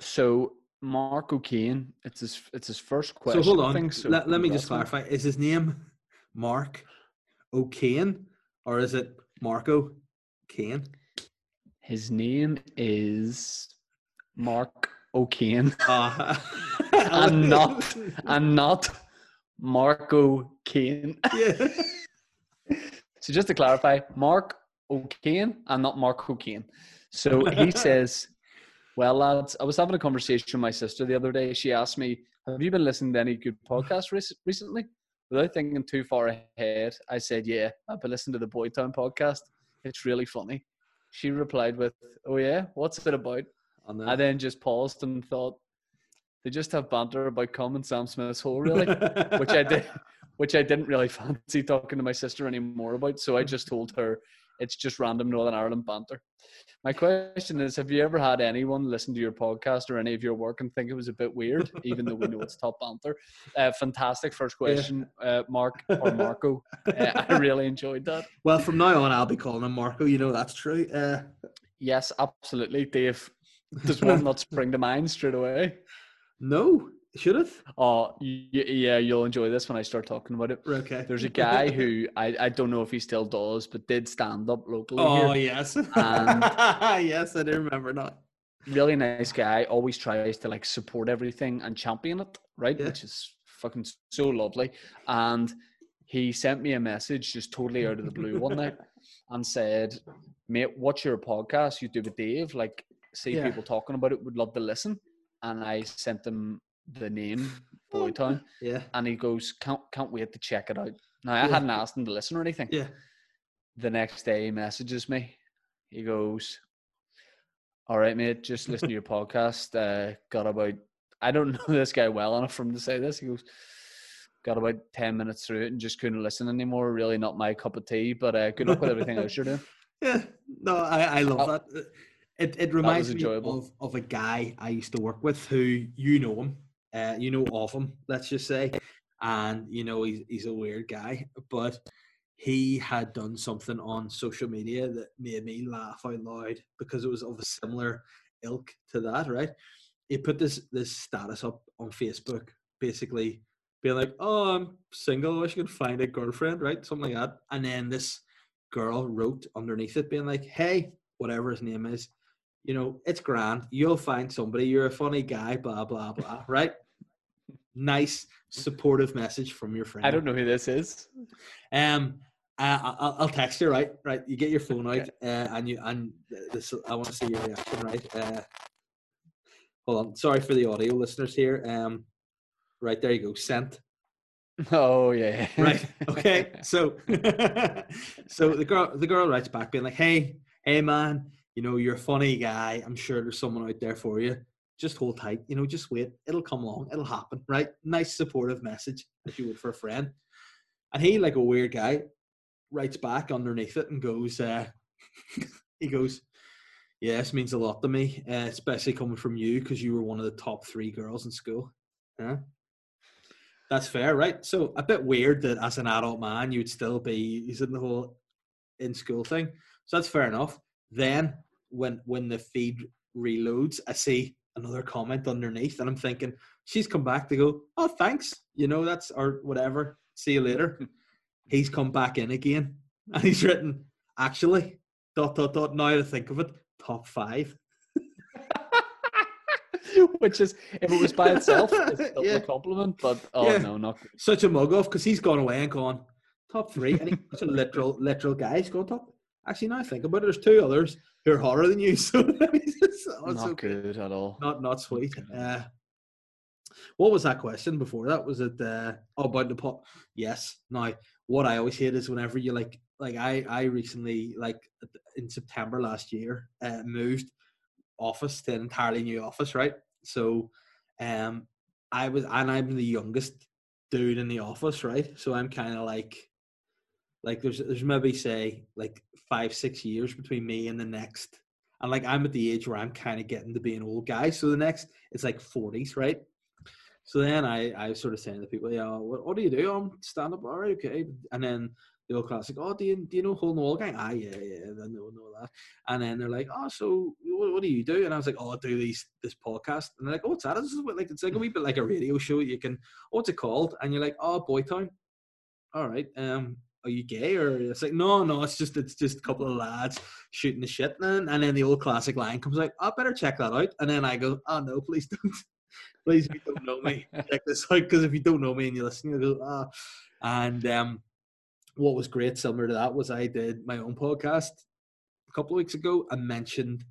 A: So Mark O'Kane, it's his it's his first question.
B: So hold
A: I
B: on.
A: think, so
B: let, let me just clarify. Is his name Mark O'Kane or is it Marco Kane?
A: His name is Mark O'Kane,
B: Uh,
A: and not and not Marco Kane.
B: yeah.
A: So just to clarify, Mark O'Kane and not Mark O'Kane. So he says, Well, lads, I was having a conversation with my sister the other day. She asked me, Have you been listening to any good podcasts rec- recently? Without thinking too far ahead, I said, Yeah, I've been listening to the Boytown podcast. It's really funny. She replied with, Oh, yeah, what's it about? I then just paused and thought, They just have banter about Com and Sam Smith's hole, really? which I did, which I didn't really fancy talking to my sister anymore about. So I just told her it's just random Northern Ireland banter. My question is: Have you ever had anyone listen to your podcast or any of your work and think it was a bit weird, even though we know it's top banter? Uh, fantastic first question, uh, Mark or Marco. Uh, I really enjoyed that.
B: Well, from now on, I'll be calling him Marco. You know that's true. Uh,
A: Yes, absolutely, Dave. Does one not spring to mind straight away?
B: No, should it?
A: Oh, y- yeah, you'll enjoy this when I start talking about it.
B: Okay.
A: There's a guy who I, I don't know if he still does, but did stand up locally
B: Oh
A: here.
B: yes,
A: And-
B: yes, I do remember that.
A: Really nice guy. Always tries to like support everything and champion it, right?
B: Yeah.
A: Which is fucking so lovely. And he sent me a message just totally out of the blue one night and said, "Mate, watch your podcast you do with Dave. Like, see
B: Yeah.
A: people talking about it. Would love to listen." And I sent him the name Boytown,
B: Yeah,
A: and he goes, "Can't can't wait to check it out." Now I
B: Yeah.
A: hadn't asked him to listen or anything.
B: yeah.
A: The next day, he messages me. He goes, "All right, mate, just listen to your podcast. Uh, got about I don't know this guy well enough for him to say this." He goes, "Got about ten minutes through it and just couldn't listen anymore. Really not my cup of tea. But uh, good luck with everything else you're doing."
B: Yeah, no, I, I love that. It it reminds me of, of a guy I used to work with who you know him, uh, you know of him, let's just say, and you know he's he's a weird guy, but he had done something on social media that made me laugh out loud because it was of a similar ilk to that, right? He put this this status up on Facebook, basically being like, "Oh, I'm single. I wish I could find a girlfriend," right? Something like that, and then this girl wrote underneath it being like, hey, whatever his name is, you know, it's grand. You'll find somebody. You're a funny guy, blah, blah, blah, right? Nice, supportive message from your friend.
A: I don't know who this is.
B: Um, uh, I'll, I'll text you, right? Right. You get your phone out,
A: Okay.
B: uh, and you and this. I want to see your reaction, right? Uh, hold on. Sorry for the audio listeners here. Um, right there you go. Sent.
A: Oh yeah.
B: right okay so so the girl the girl writes back being like hey hey man you know you're a funny guy i'm sure there's someone out there for you just hold tight you know just wait it'll come along it'll happen right nice supportive message as you would for a friend and he like a weird guy writes back underneath it and goes uh he goes yeah this means a lot to me uh, especially coming from you because you were one of the top three girls in school Yeah. that's fair, right? So a bit weird that as an adult man you'd still be using the whole in school thing. So that's fair enough. Then when when the feed reloads, I see another comment underneath, and I'm thinking she's come back to go, oh thanks, you know that's or whatever. See you later. he's come back in again, and he's written actually dot dot dot. Now to think of it, top five.
A: Which is, if it was by itself, it's still
B: Yeah.
A: a compliment. But oh
B: Yeah.
A: no, not
B: such a mug off because he's gone away and gone top three, and he's such a literal literal guy. He's gone top. Actually, now I think about it, there's two others who are hotter than you. So it's just- it's
A: not
B: okay.
A: good at all.
B: Not not sweet. Uh, what was that question before that? Was it uh, oh, about the pot? Yes. Now, what I always hate is whenever you like, like I I recently like in September last year uh, moved office to an entirely new office, right? So, um, I was and I'm the youngest dude in the office, right? So I'm kind of like like there's there's maybe say like five six years between me and the next, and like I'm at the age where I'm kind of getting to be an old guy. So the next it's like 40s, right? So then I I sort of saying to people, yeah, what, what do you do? I'm stand up, all right, okay. And then the old classic, oh, do you, do you know Hole in the Wall gang? Ah, yeah, yeah, I know, know that. And then they're like, oh, so what, what do you do? And I was like, oh, I do these this podcast. And they're like, oh, what's that? This is what, like it's like a wee bit like a radio show. You can, what's it called? And you're like, oh, Boytown. All right. Um, are you gay? Or it's like no no it's just it's just a couple of lads shooting the shit and, and then the old classic line comes out i better check that out. And then i go oh no please don't. Please if you don't know me check this out. Because if you don't know me and you listen you go ah. And um what was great similar to that was i did my own podcast a couple of weeks ago and mentioned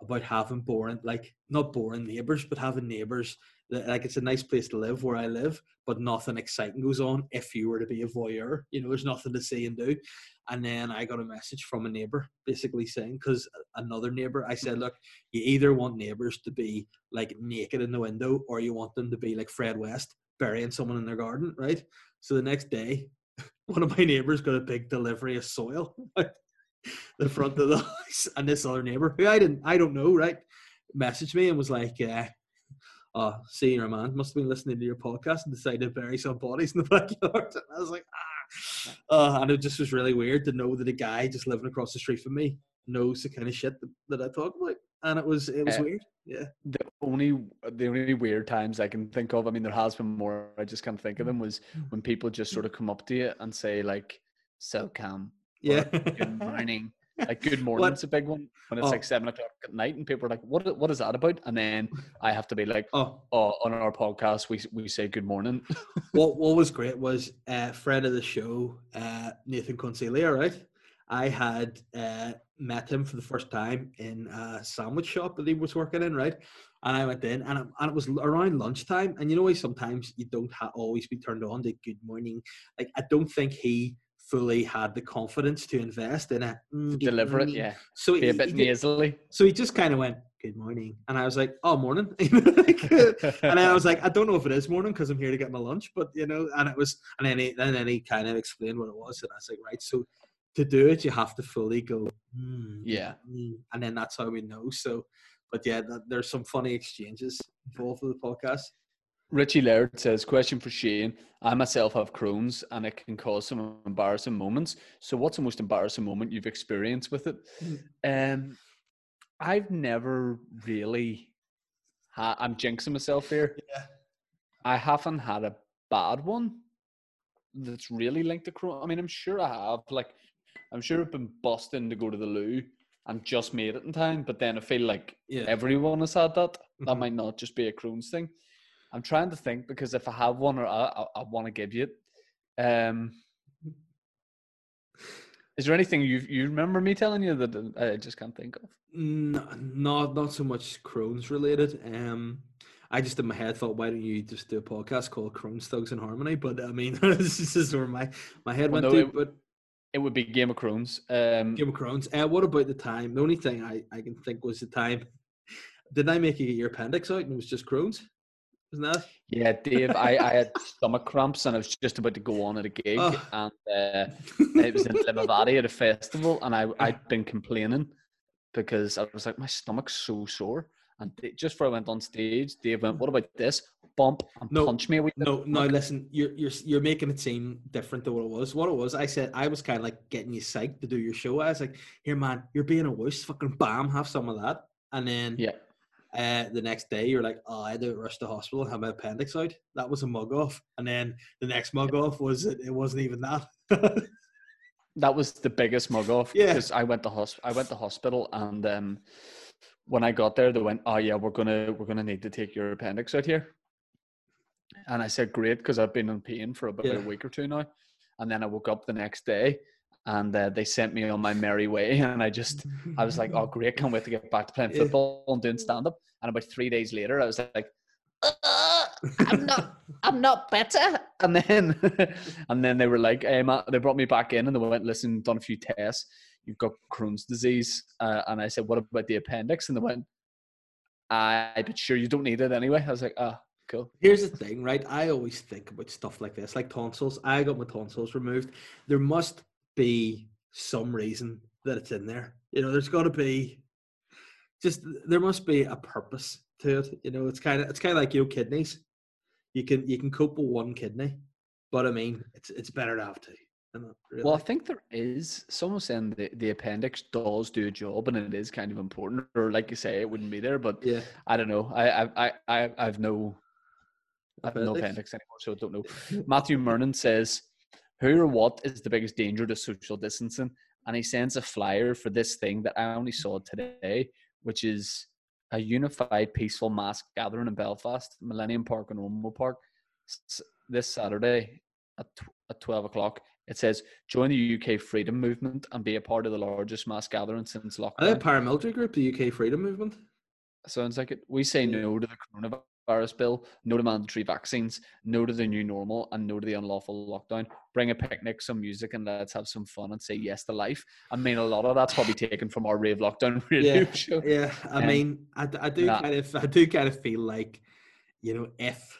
B: about having boring like not boring neighbors but having neighbors like it's a nice place to live where i live but nothing exciting goes on if you were to be a voyeur. You know, there's nothing to see and do. And then I got a message from a neighbor basically saying, because another neighbor, I said, look, you either want neighbors to be like naked in the window or you want them to be like Fred West burying someone in their garden, right? So the next day, one of my neighbors got a big delivery of soil. the front of the house and this other neighbor who I didn't I don't know right messaged me and was like uh, oh, see your man must have been listening to your podcast and decided to bury some bodies in the backyard. And I was like, ah. Uh, and it just was really weird to know that a guy just living across the street from me knows the kind of shit that, that I talk about. And it was it was uh, weird. Yeah.
A: The only the only weird times I can think of, I mean there has been more, I just can't think of them, was
B: Mm.
A: when people just sort of come up to you and say like, so calm.
B: Yeah.
A: Good morning. Like good morning's a big one when it's
B: Oh.
A: like seven o'clock at night and people are like, "What? What is that about?" And then I have to be like,
B: oh,
A: "Oh, on our podcast, we we say good morning."
B: what what was great was uh, friend of the show, uh, Nathan Concelia, right? I had uh, met him for the first time in a sandwich shop that he was working in, right? And I went in, and it, and it was around lunchtime. And you know, why sometimes you don't ha- always be turned on to good morning. Like I don't think he fully had the confidence to invest in it. Mm,
A: Deliver it, yeah.
B: So
A: Be a
B: he-
A: bit
B: he
A: nasally.
B: so he just kind of went, "Good morning," and I was like, "Oh, morning." And I was like, "I don't know if it is morning because I'm here to get my lunch, but you know." And it was, and then he, and then he kind of explained what it was, and I was like, "Right, so to do it, you have to fully go, hmm,
A: Yeah.
B: hmm," and then that's how we know." So, but yeah, th- there's some funny exchanges involved with the podcast.
A: Richie Laird says, question for Shane. I myself have Crohn's and it can cause some embarrassing moments. So what's the most embarrassing moment you've experienced with it? Um, I've never really had, I'm jinxing myself here.
B: Yeah.
A: I haven't had a bad one that's really linked to Crohn. I mean, I'm sure I have. Like, I'm sure I've been busting to go to the loo and just made it in time. But then I feel like
B: Yeah.
A: everyone has had that. That
B: Mhm.
A: might not just be a Crohn's thing. I'm trying to think because if I have one or I, I, I want to give you it. Um, is there anything you you remember me telling you that uh, I just can't think of?
B: No, not not so much Crohn's related. Um, I just in my head thought, why don't you just do a podcast called Crohn's Thugs in Harmony? But I mean, this is where my my head
A: Well,
B: went
A: no,
B: to.
A: it-
B: but
A: It would be Game of Crohn's. Um,
B: Game of Crohn's. Uh, what about the time? The only thing I, I can think was the time. Did I make you get your appendix out and it was just Crohn's? Isn't that?
A: yeah, Dave, I, I had stomach cramps and I was just about to go on at a gig,
B: Oh.
A: and uh, it was in Limavady at a festival, and I I'd been complaining because I was like my stomach's so sore, and they- just before I went on stage, Dave went, "What about this?" Bump and
B: No,
A: punch me. a wee bit.
B: No, no. Listen, you're you're you're making it seem different to what it was. What it was, I said I was kind of like getting you psyched to do your show. I was like, "Here, man, you're being a wuss. Fucking bam, have some of that." And then
A: Yeah.
B: Uh, the next day, you're like, "Oh, I had to rush to hospital and have my appendix out." That was a mug off. And then the next mug off was it, it wasn't even that.
A: that was the biggest mug off
B: Yeah.
A: because I went to hosp- I went to hospital and um, when I got there they went oh yeah we're gonna we're gonna need to take your appendix out here and I said great because I've been in pain for about
B: Yeah.
A: a week or two now and then I woke up the next day and uh, they sent me on my merry way and I just I was like oh great can't wait to get back to playing football and doing stand up and about three days later I was like "Uh, I'm not I'm not better. And then and then they were like, hey, Matt, they brought me back in and they went, listen, done a few tests. You've got Crohn's disease. Uh, and I said, what about the appendix? And they went, I but sure you don't need it anyway. I was like, ah, cool.
B: Here's the thing, right? I always think about stuff like this, like tonsils. I got my tonsils removed. There must be some reason that it's in there. You know, there's got to be just there must be a purpose to it. You know, it's kind of it's kind of like your know kidneys. You can you can cope with one kidney, but I mean it's it's better to have two. Really.
A: Well, I think there is. Someone saying the, the appendix does do a job, and it is kind of important. Or like you say, it wouldn't be there, but
B: yeah,
A: I don't know. I I I I I've no I have no
B: Appendix?
A: appendix anymore, so I don't know. Matthew Mernon says, "Who or what is the biggest danger to social distancing?" And he sends a flyer for this thing that I only saw today, which is a unified, peaceful mass gathering in Belfast, Millennium Park and Ormeau Park, this Saturday at tw- at twelve o'clock. It says, "Join the UK freedom movement and be a part of the largest mass gathering since
B: are they a paramilitary group, the UK Freedom Movement?
A: Sounds like it. We say no to the coronavirus bill, no to mandatory vaccines, no to the new normal, and no to the unlawful lockdown. Bring a picnic, some music, and let's have some fun and say yes to life. I mean, a lot of that's probably taken from our rave lockdown radio
B: Yeah,
A: show.
B: Yeah, I
A: Um,
B: mean, I do
A: nah.
B: kind of, I do kind of feel like, you know, if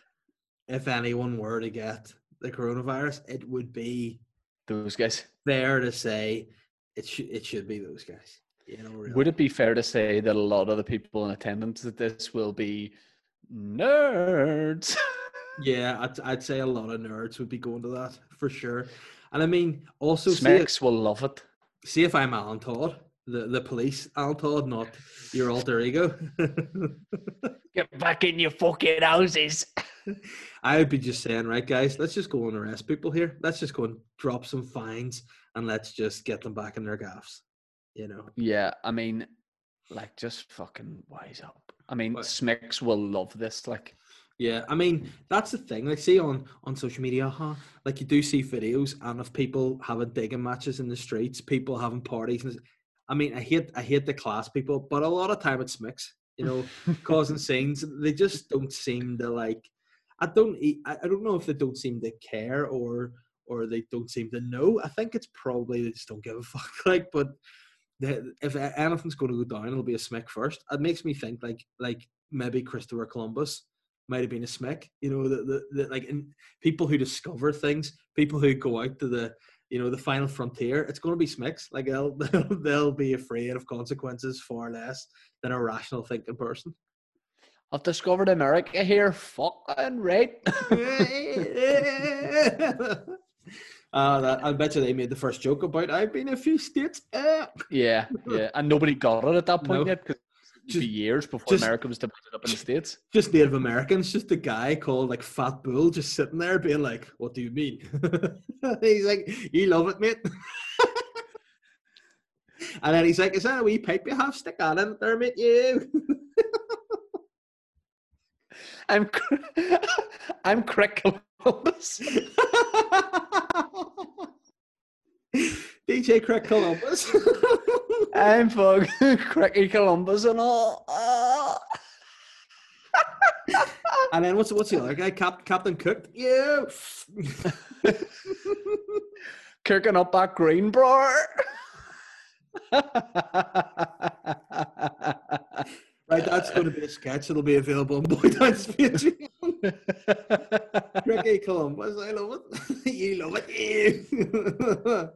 B: if anyone were to get the coronavirus, it would be
A: Those guys.
B: fair to say it should it should be those guys. You know, really.
A: Would it be fair to say that a lot of the people in attendance at this will be nerds?
B: Yeah, I'd, I'd say a lot of nerds would be going to that for sure. And I mean, also see if,
A: will love it.
B: see if I'm Alan Todd, the the police Alan Todd, not your alter ego.
A: Get back in your fucking houses.
B: I would be just saying, right, guys, let's just go and arrest people here. Let's just go and drop some fines and let's just get them back in their gaffs. You know,
A: Yeah, I mean, like, just fucking wise up. I mean,
B: What?
A: Smeks will love this. Like,
B: yeah. I mean, that's the thing. Like, see on on social media, huh? Like, you do see videos and of people having digging matches in the streets, people having parties. And I mean, I hate I hate the class people, but a lot of time it's mixed. You know, causing scenes. They just don't seem to like. I don't. I don't know if they don't seem to care or or they don't seem to know. I think it's probably they just don't give a fuck. Like, but the, if anything's going to go down, it'll be a smick first. It makes me think like like maybe Christopher Columbus might have been a smick. You know, the, the, the like people who discover things, people who go out to the you know the final frontier. It's going to be smicks. Like they'll they'll, they'll be afraid of consequences far less than a rational thinking person.
A: I've discovered America here. Fucking right.
B: uh, that, I bet you they made the first joke about I've been a few states. Uh.
A: yeah, yeah. And nobody got it at that point
B: No.
A: yet because
B: Just-
A: years before
B: just-
A: America was divided up in the States.
B: Just Native Americans, just a guy called like Fat Bull, just sitting there being like, "What do you mean?" he's like, "You love it, mate." and then he's like, "Is that a wee pipe you have? Stick that in there, mate. You."
A: I'm cr- I'm Crick Columbus.
B: DJ Craig Columbus.
A: I'm fucking Cricky Columbus and all.
B: And then what's what's the other guy? Cap, Captain Cook. Yeah.
A: Cooking up that green bro.
B: Right, that's going to be a sketch. It'll be available on Boytown's Patreon. Ricky Columbus, I love it. you love it.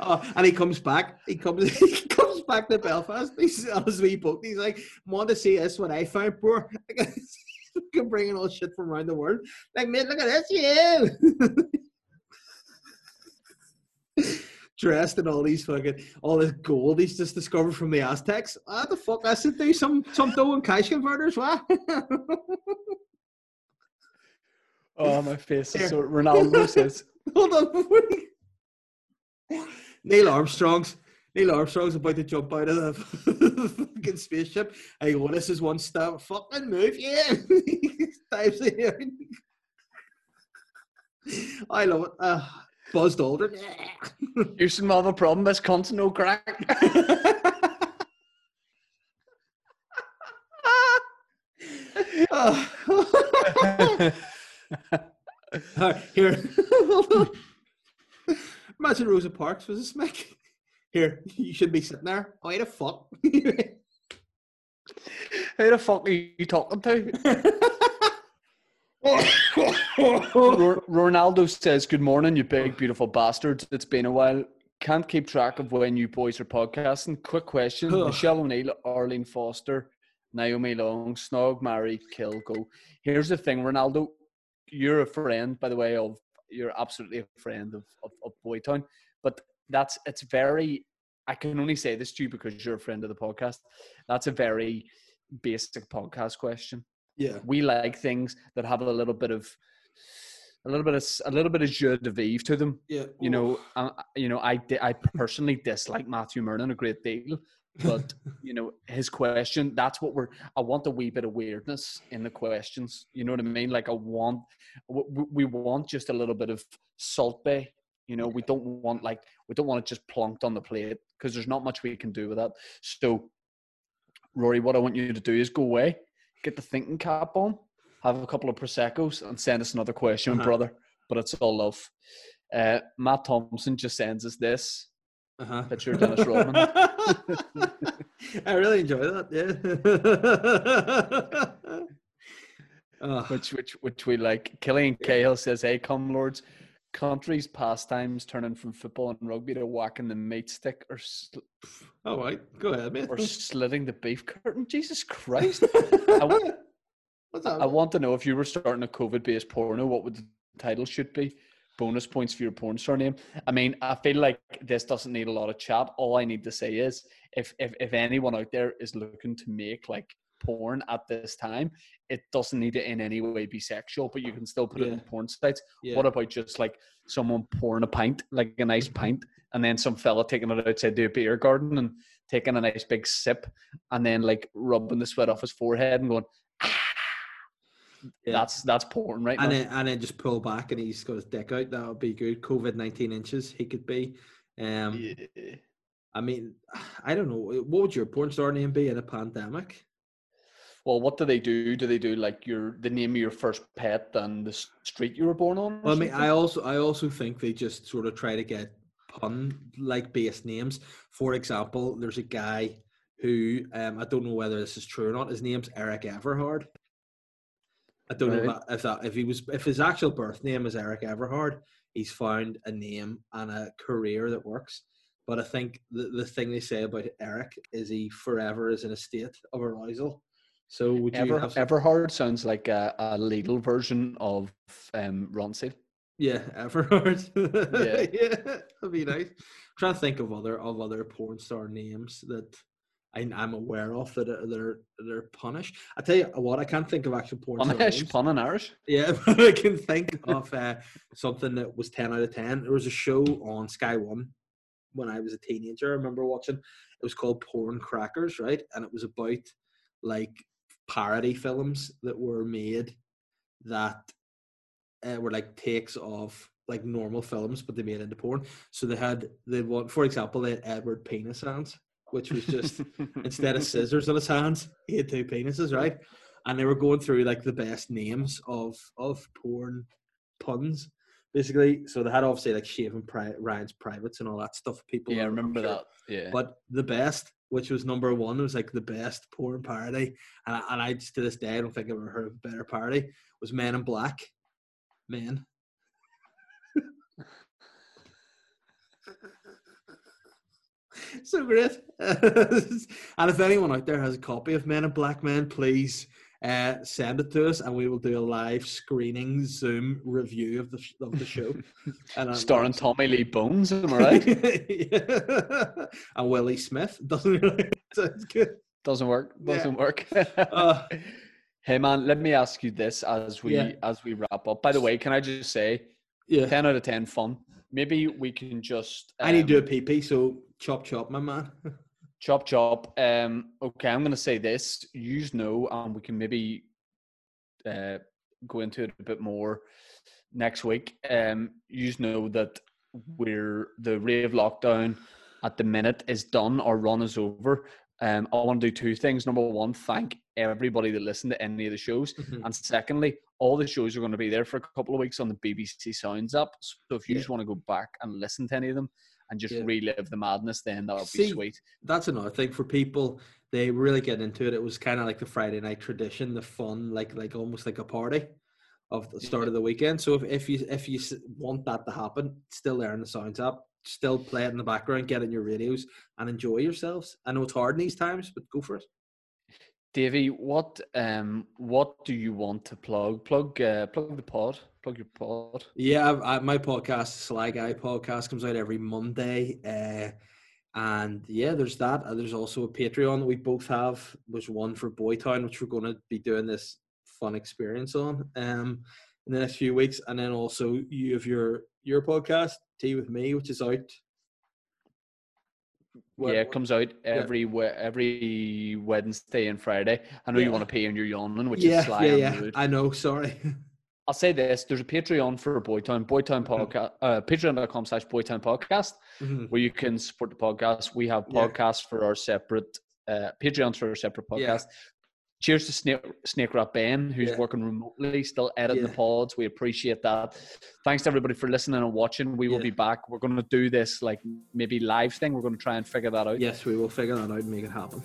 B: Oh, and he comes back. He comes. He comes back to Belfast. He's on his wee boat. He's like, "Want to see this? What I found, bro? Can bring bringing all shit from around the world. Like, mate, look at this, you." Dressed in all these fucking all this gold he's just discovered from the Aztecs. What the fuck? I should do some some dough and cash converters. What?
A: oh, my face is so. Ronaldo says,
B: Hold on. Neil Armstrong's Neil Armstrong's about to jump out of the fucking spaceship. I go, this is one step. Fucking move, yeah. Dives in. I love it. Uh, Buzzed Aldrin.
A: Houston will have a problem. This cunt's no crack.
B: Uh, here. Imagine Rosa Parks was a smack. Here, you should be sitting there. Oh, Why the fuck?
A: Who the fuck are you talking to? Ronaldo says, "Good morning, you big beautiful bastards. It's been a while. Can't keep track of when you boys are podcasting. Quick question: Michelle O'Neill, Arlene Foster, Naomi Long, Snog, Mary, Kill, Go. Here's the thing, Ronaldo. You're a friend, by the way. Of you're absolutely a friend of of, of Boytown, but that's it's very. I can only say this to you because you're a friend of the podcast. That's a very basic podcast question
B: Yeah.
A: we like things that have a little bit of a little bit of a little bit of jeu de vivre to them.
B: Yeah.
A: You know, uh, you know, I I personally dislike Matthew Mernon a great deal, but you know, his question that's what we're. I want a wee bit of weirdness in the questions. You know what I mean? Like I want, we want just a little bit of Salt Bae. You know, we don't want like we don't want it just plonked on the plate because there's not much we can do with that. So, Rory, what I want you to do is go away, get the thinking cap on, have a couple of proseccos, and send us another question,
B: Uh-huh.
A: brother. But it's all love. Uh, Matt Thompson just sends us this
B: Uh-huh.
A: picture Dennis Rodman.
B: I really enjoy that. Yeah. oh,
A: which which which we like. Killian Cahill says, "Hey, come lords, countries pastimes turning from football and rugby to whacking the meat stick or sl-
B: all right. Go ahead, man.
A: or slitting the beef curtain." Jesus Christ! I,
B: What's that?
A: I want to know if you were starting a COVID-based porno, what would the title should be? Bonus points for your porn star name. I mean, I feel like this doesn't need a lot of chat. All I need to say is, if if if anyone out there is looking to make like porn at this time, it doesn't need to in any way be sexual, but you can still put it in porn sites.
B: yeah.
A: What about just like someone pouring a pint, like a nice pint, and then some fella taking it outside to a beer garden and taking a nice big sip, and then like rubbing the sweat off his forehead and going.
B: Yeah.
A: that's that's porn, right?
B: and
A: now.
B: then and then just pull back and he's got his dick out. That would be good. COVID nineteen inches he could be. Um,
A: Yeah.
B: I mean, I don't know. What would your porn star name be in a pandemic?
A: Well, what do they do? Do they do like your the name of your first pet and the street you were born on?
B: Well, I mean. I also I also think they just sort of try to get pun like based names. For example, there's a guy who um, I don't know whether this is true or not. His name's Eric Everhard. I don't know
A: Right.
B: that, if that if he was if his actual birth name is Eric Everhard, he's found a name and a career that works. But I think the, the thing they say about Eric is he forever is in a state of arousal. So would you
A: Ever
B: have
A: Everhard sounds like a, a legal version of um, Ronseal.
B: Yeah, Everhard.
A: Yeah.
B: yeah, that'd be nice. trying to think of other of other porn star names that I, I'm aware of that are, are they're punished. I tell you what, I can't think of actual porn
A: Punish, pun in Irish.
B: Yeah, but I can think of uh, something that was ten out of ten. There was a show on Sky One when I was a teenager. I remember watching. It was called Porn Crackers, right? And it was about like parody films that were made that uh, were like takes of like normal films, but they made into porn. So they had they one, for example, they had Edward Penis Hands, which was just instead of scissors in his hands, he had two penises, right? And they were going through like the best names of of porn puns, basically. So they had obviously like shaving pri- Ryan's privates and all that stuff. People,
A: yeah, I remember
B: sure.
A: that. Yeah.
B: But the best, which was number one, was like the best porn parody, and I, and I just to this day I don't think I've ever heard of a better parody. Was Men in Black, Men. so great. and if anyone out there has a copy of Men in Black Men, please uh, send it to us, and we will do a live screening Zoom review of the of the show. And I'm-
A: Starring Tommy Lee Bones, am I right?
B: Yeah. and Willie Smith doesn't really sounds good.
A: Doesn't work. Doesn't work.
B: Uh,
A: hey man, let me ask you this as we
B: Yeah.
A: as we wrap up. By the way, can I just say,
B: yeah,
A: ten out of ten fun. Maybe we can just.
B: I need to do a
A: um,
B: PP, so chop chop, my man.
A: Chop chop. Um, okay, I'm gonna say this. You know, and we can maybe uh, go into it a bit more next week. Um, you know that we're the rave lockdown at the minute is done. Our run is over. Um, I want to do two things. Number one, thank everybody that listened to any of the shows.
B: Mhm.
A: And secondly, all the shows are going to be there for a couple of weeks on the BBC Sounds app. So if you
B: Yeah.
A: just want to go back and listen to any of them and just
B: Yeah.
A: relive the madness, then that would
B: See,
A: be sweet.
B: That's another thing for people. They really get into it. It was kind of like the Friday night tradition, the fun, like like almost like a party of the start of the weekend. So if, if you if you want that to happen, still there in the Sounds app. Still play it in the background, get in your radios, and enjoy yourselves. I know it's hard in these times, but go for it.
A: Davey, what um what do you want to plug? Plug uh, plug the pod. Plug your pod.
B: Yeah, I, I, my podcast, Sly Guy podcast, comes out every Monday. Uh, and yeah, there's that. And there's also a Patreon that we both have, which one for Boytown, which we're going to be doing this fun experience on um, in the next few weeks. And then also you have your your podcast, Tea with Me, which is out.
A: yeah, it comes out every we- every Wednesday and Friday. I know
B: Yeah.
A: you want to pay and you're yawning, which
B: yeah,
A: is sly
B: yeah, yeah.
A: the.
B: I know. Sorry.
A: I'll say this: there's a Patreon for Boytown, Boytown
B: Mhm.
A: podcast, uh, Patreon.com slash Boytown podcast,
B: Mhm.
A: where you can support the podcast. We have
B: Yeah.
A: podcasts for our separate uh, Patreons for our separate
B: Yeah.
A: podcast. Cheers to Snake, Snake Rat Ben, who's
B: Yeah.
A: working remotely, still editing
B: Yeah.
A: the pods. We appreciate that. Thanks to everybody for listening and watching. We will
B: Yeah.
A: be back. We're going to do this like maybe live thing. We're going to try and figure that out.
B: yes, we will figure that out and make it happen.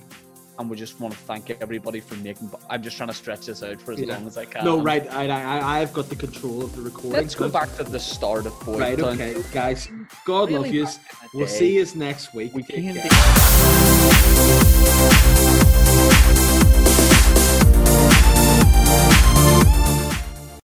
A: And we just want to thank everybody for making. I'm just trying to stretch this out for as
B: Yeah.
A: long as I can.
B: No, right. I, I, I've got the control of the recording.
A: Let's go back to the start of Boytown.
B: Right, okay, guys. God love you.
A: back in the
B: We'll see you next week.
A: We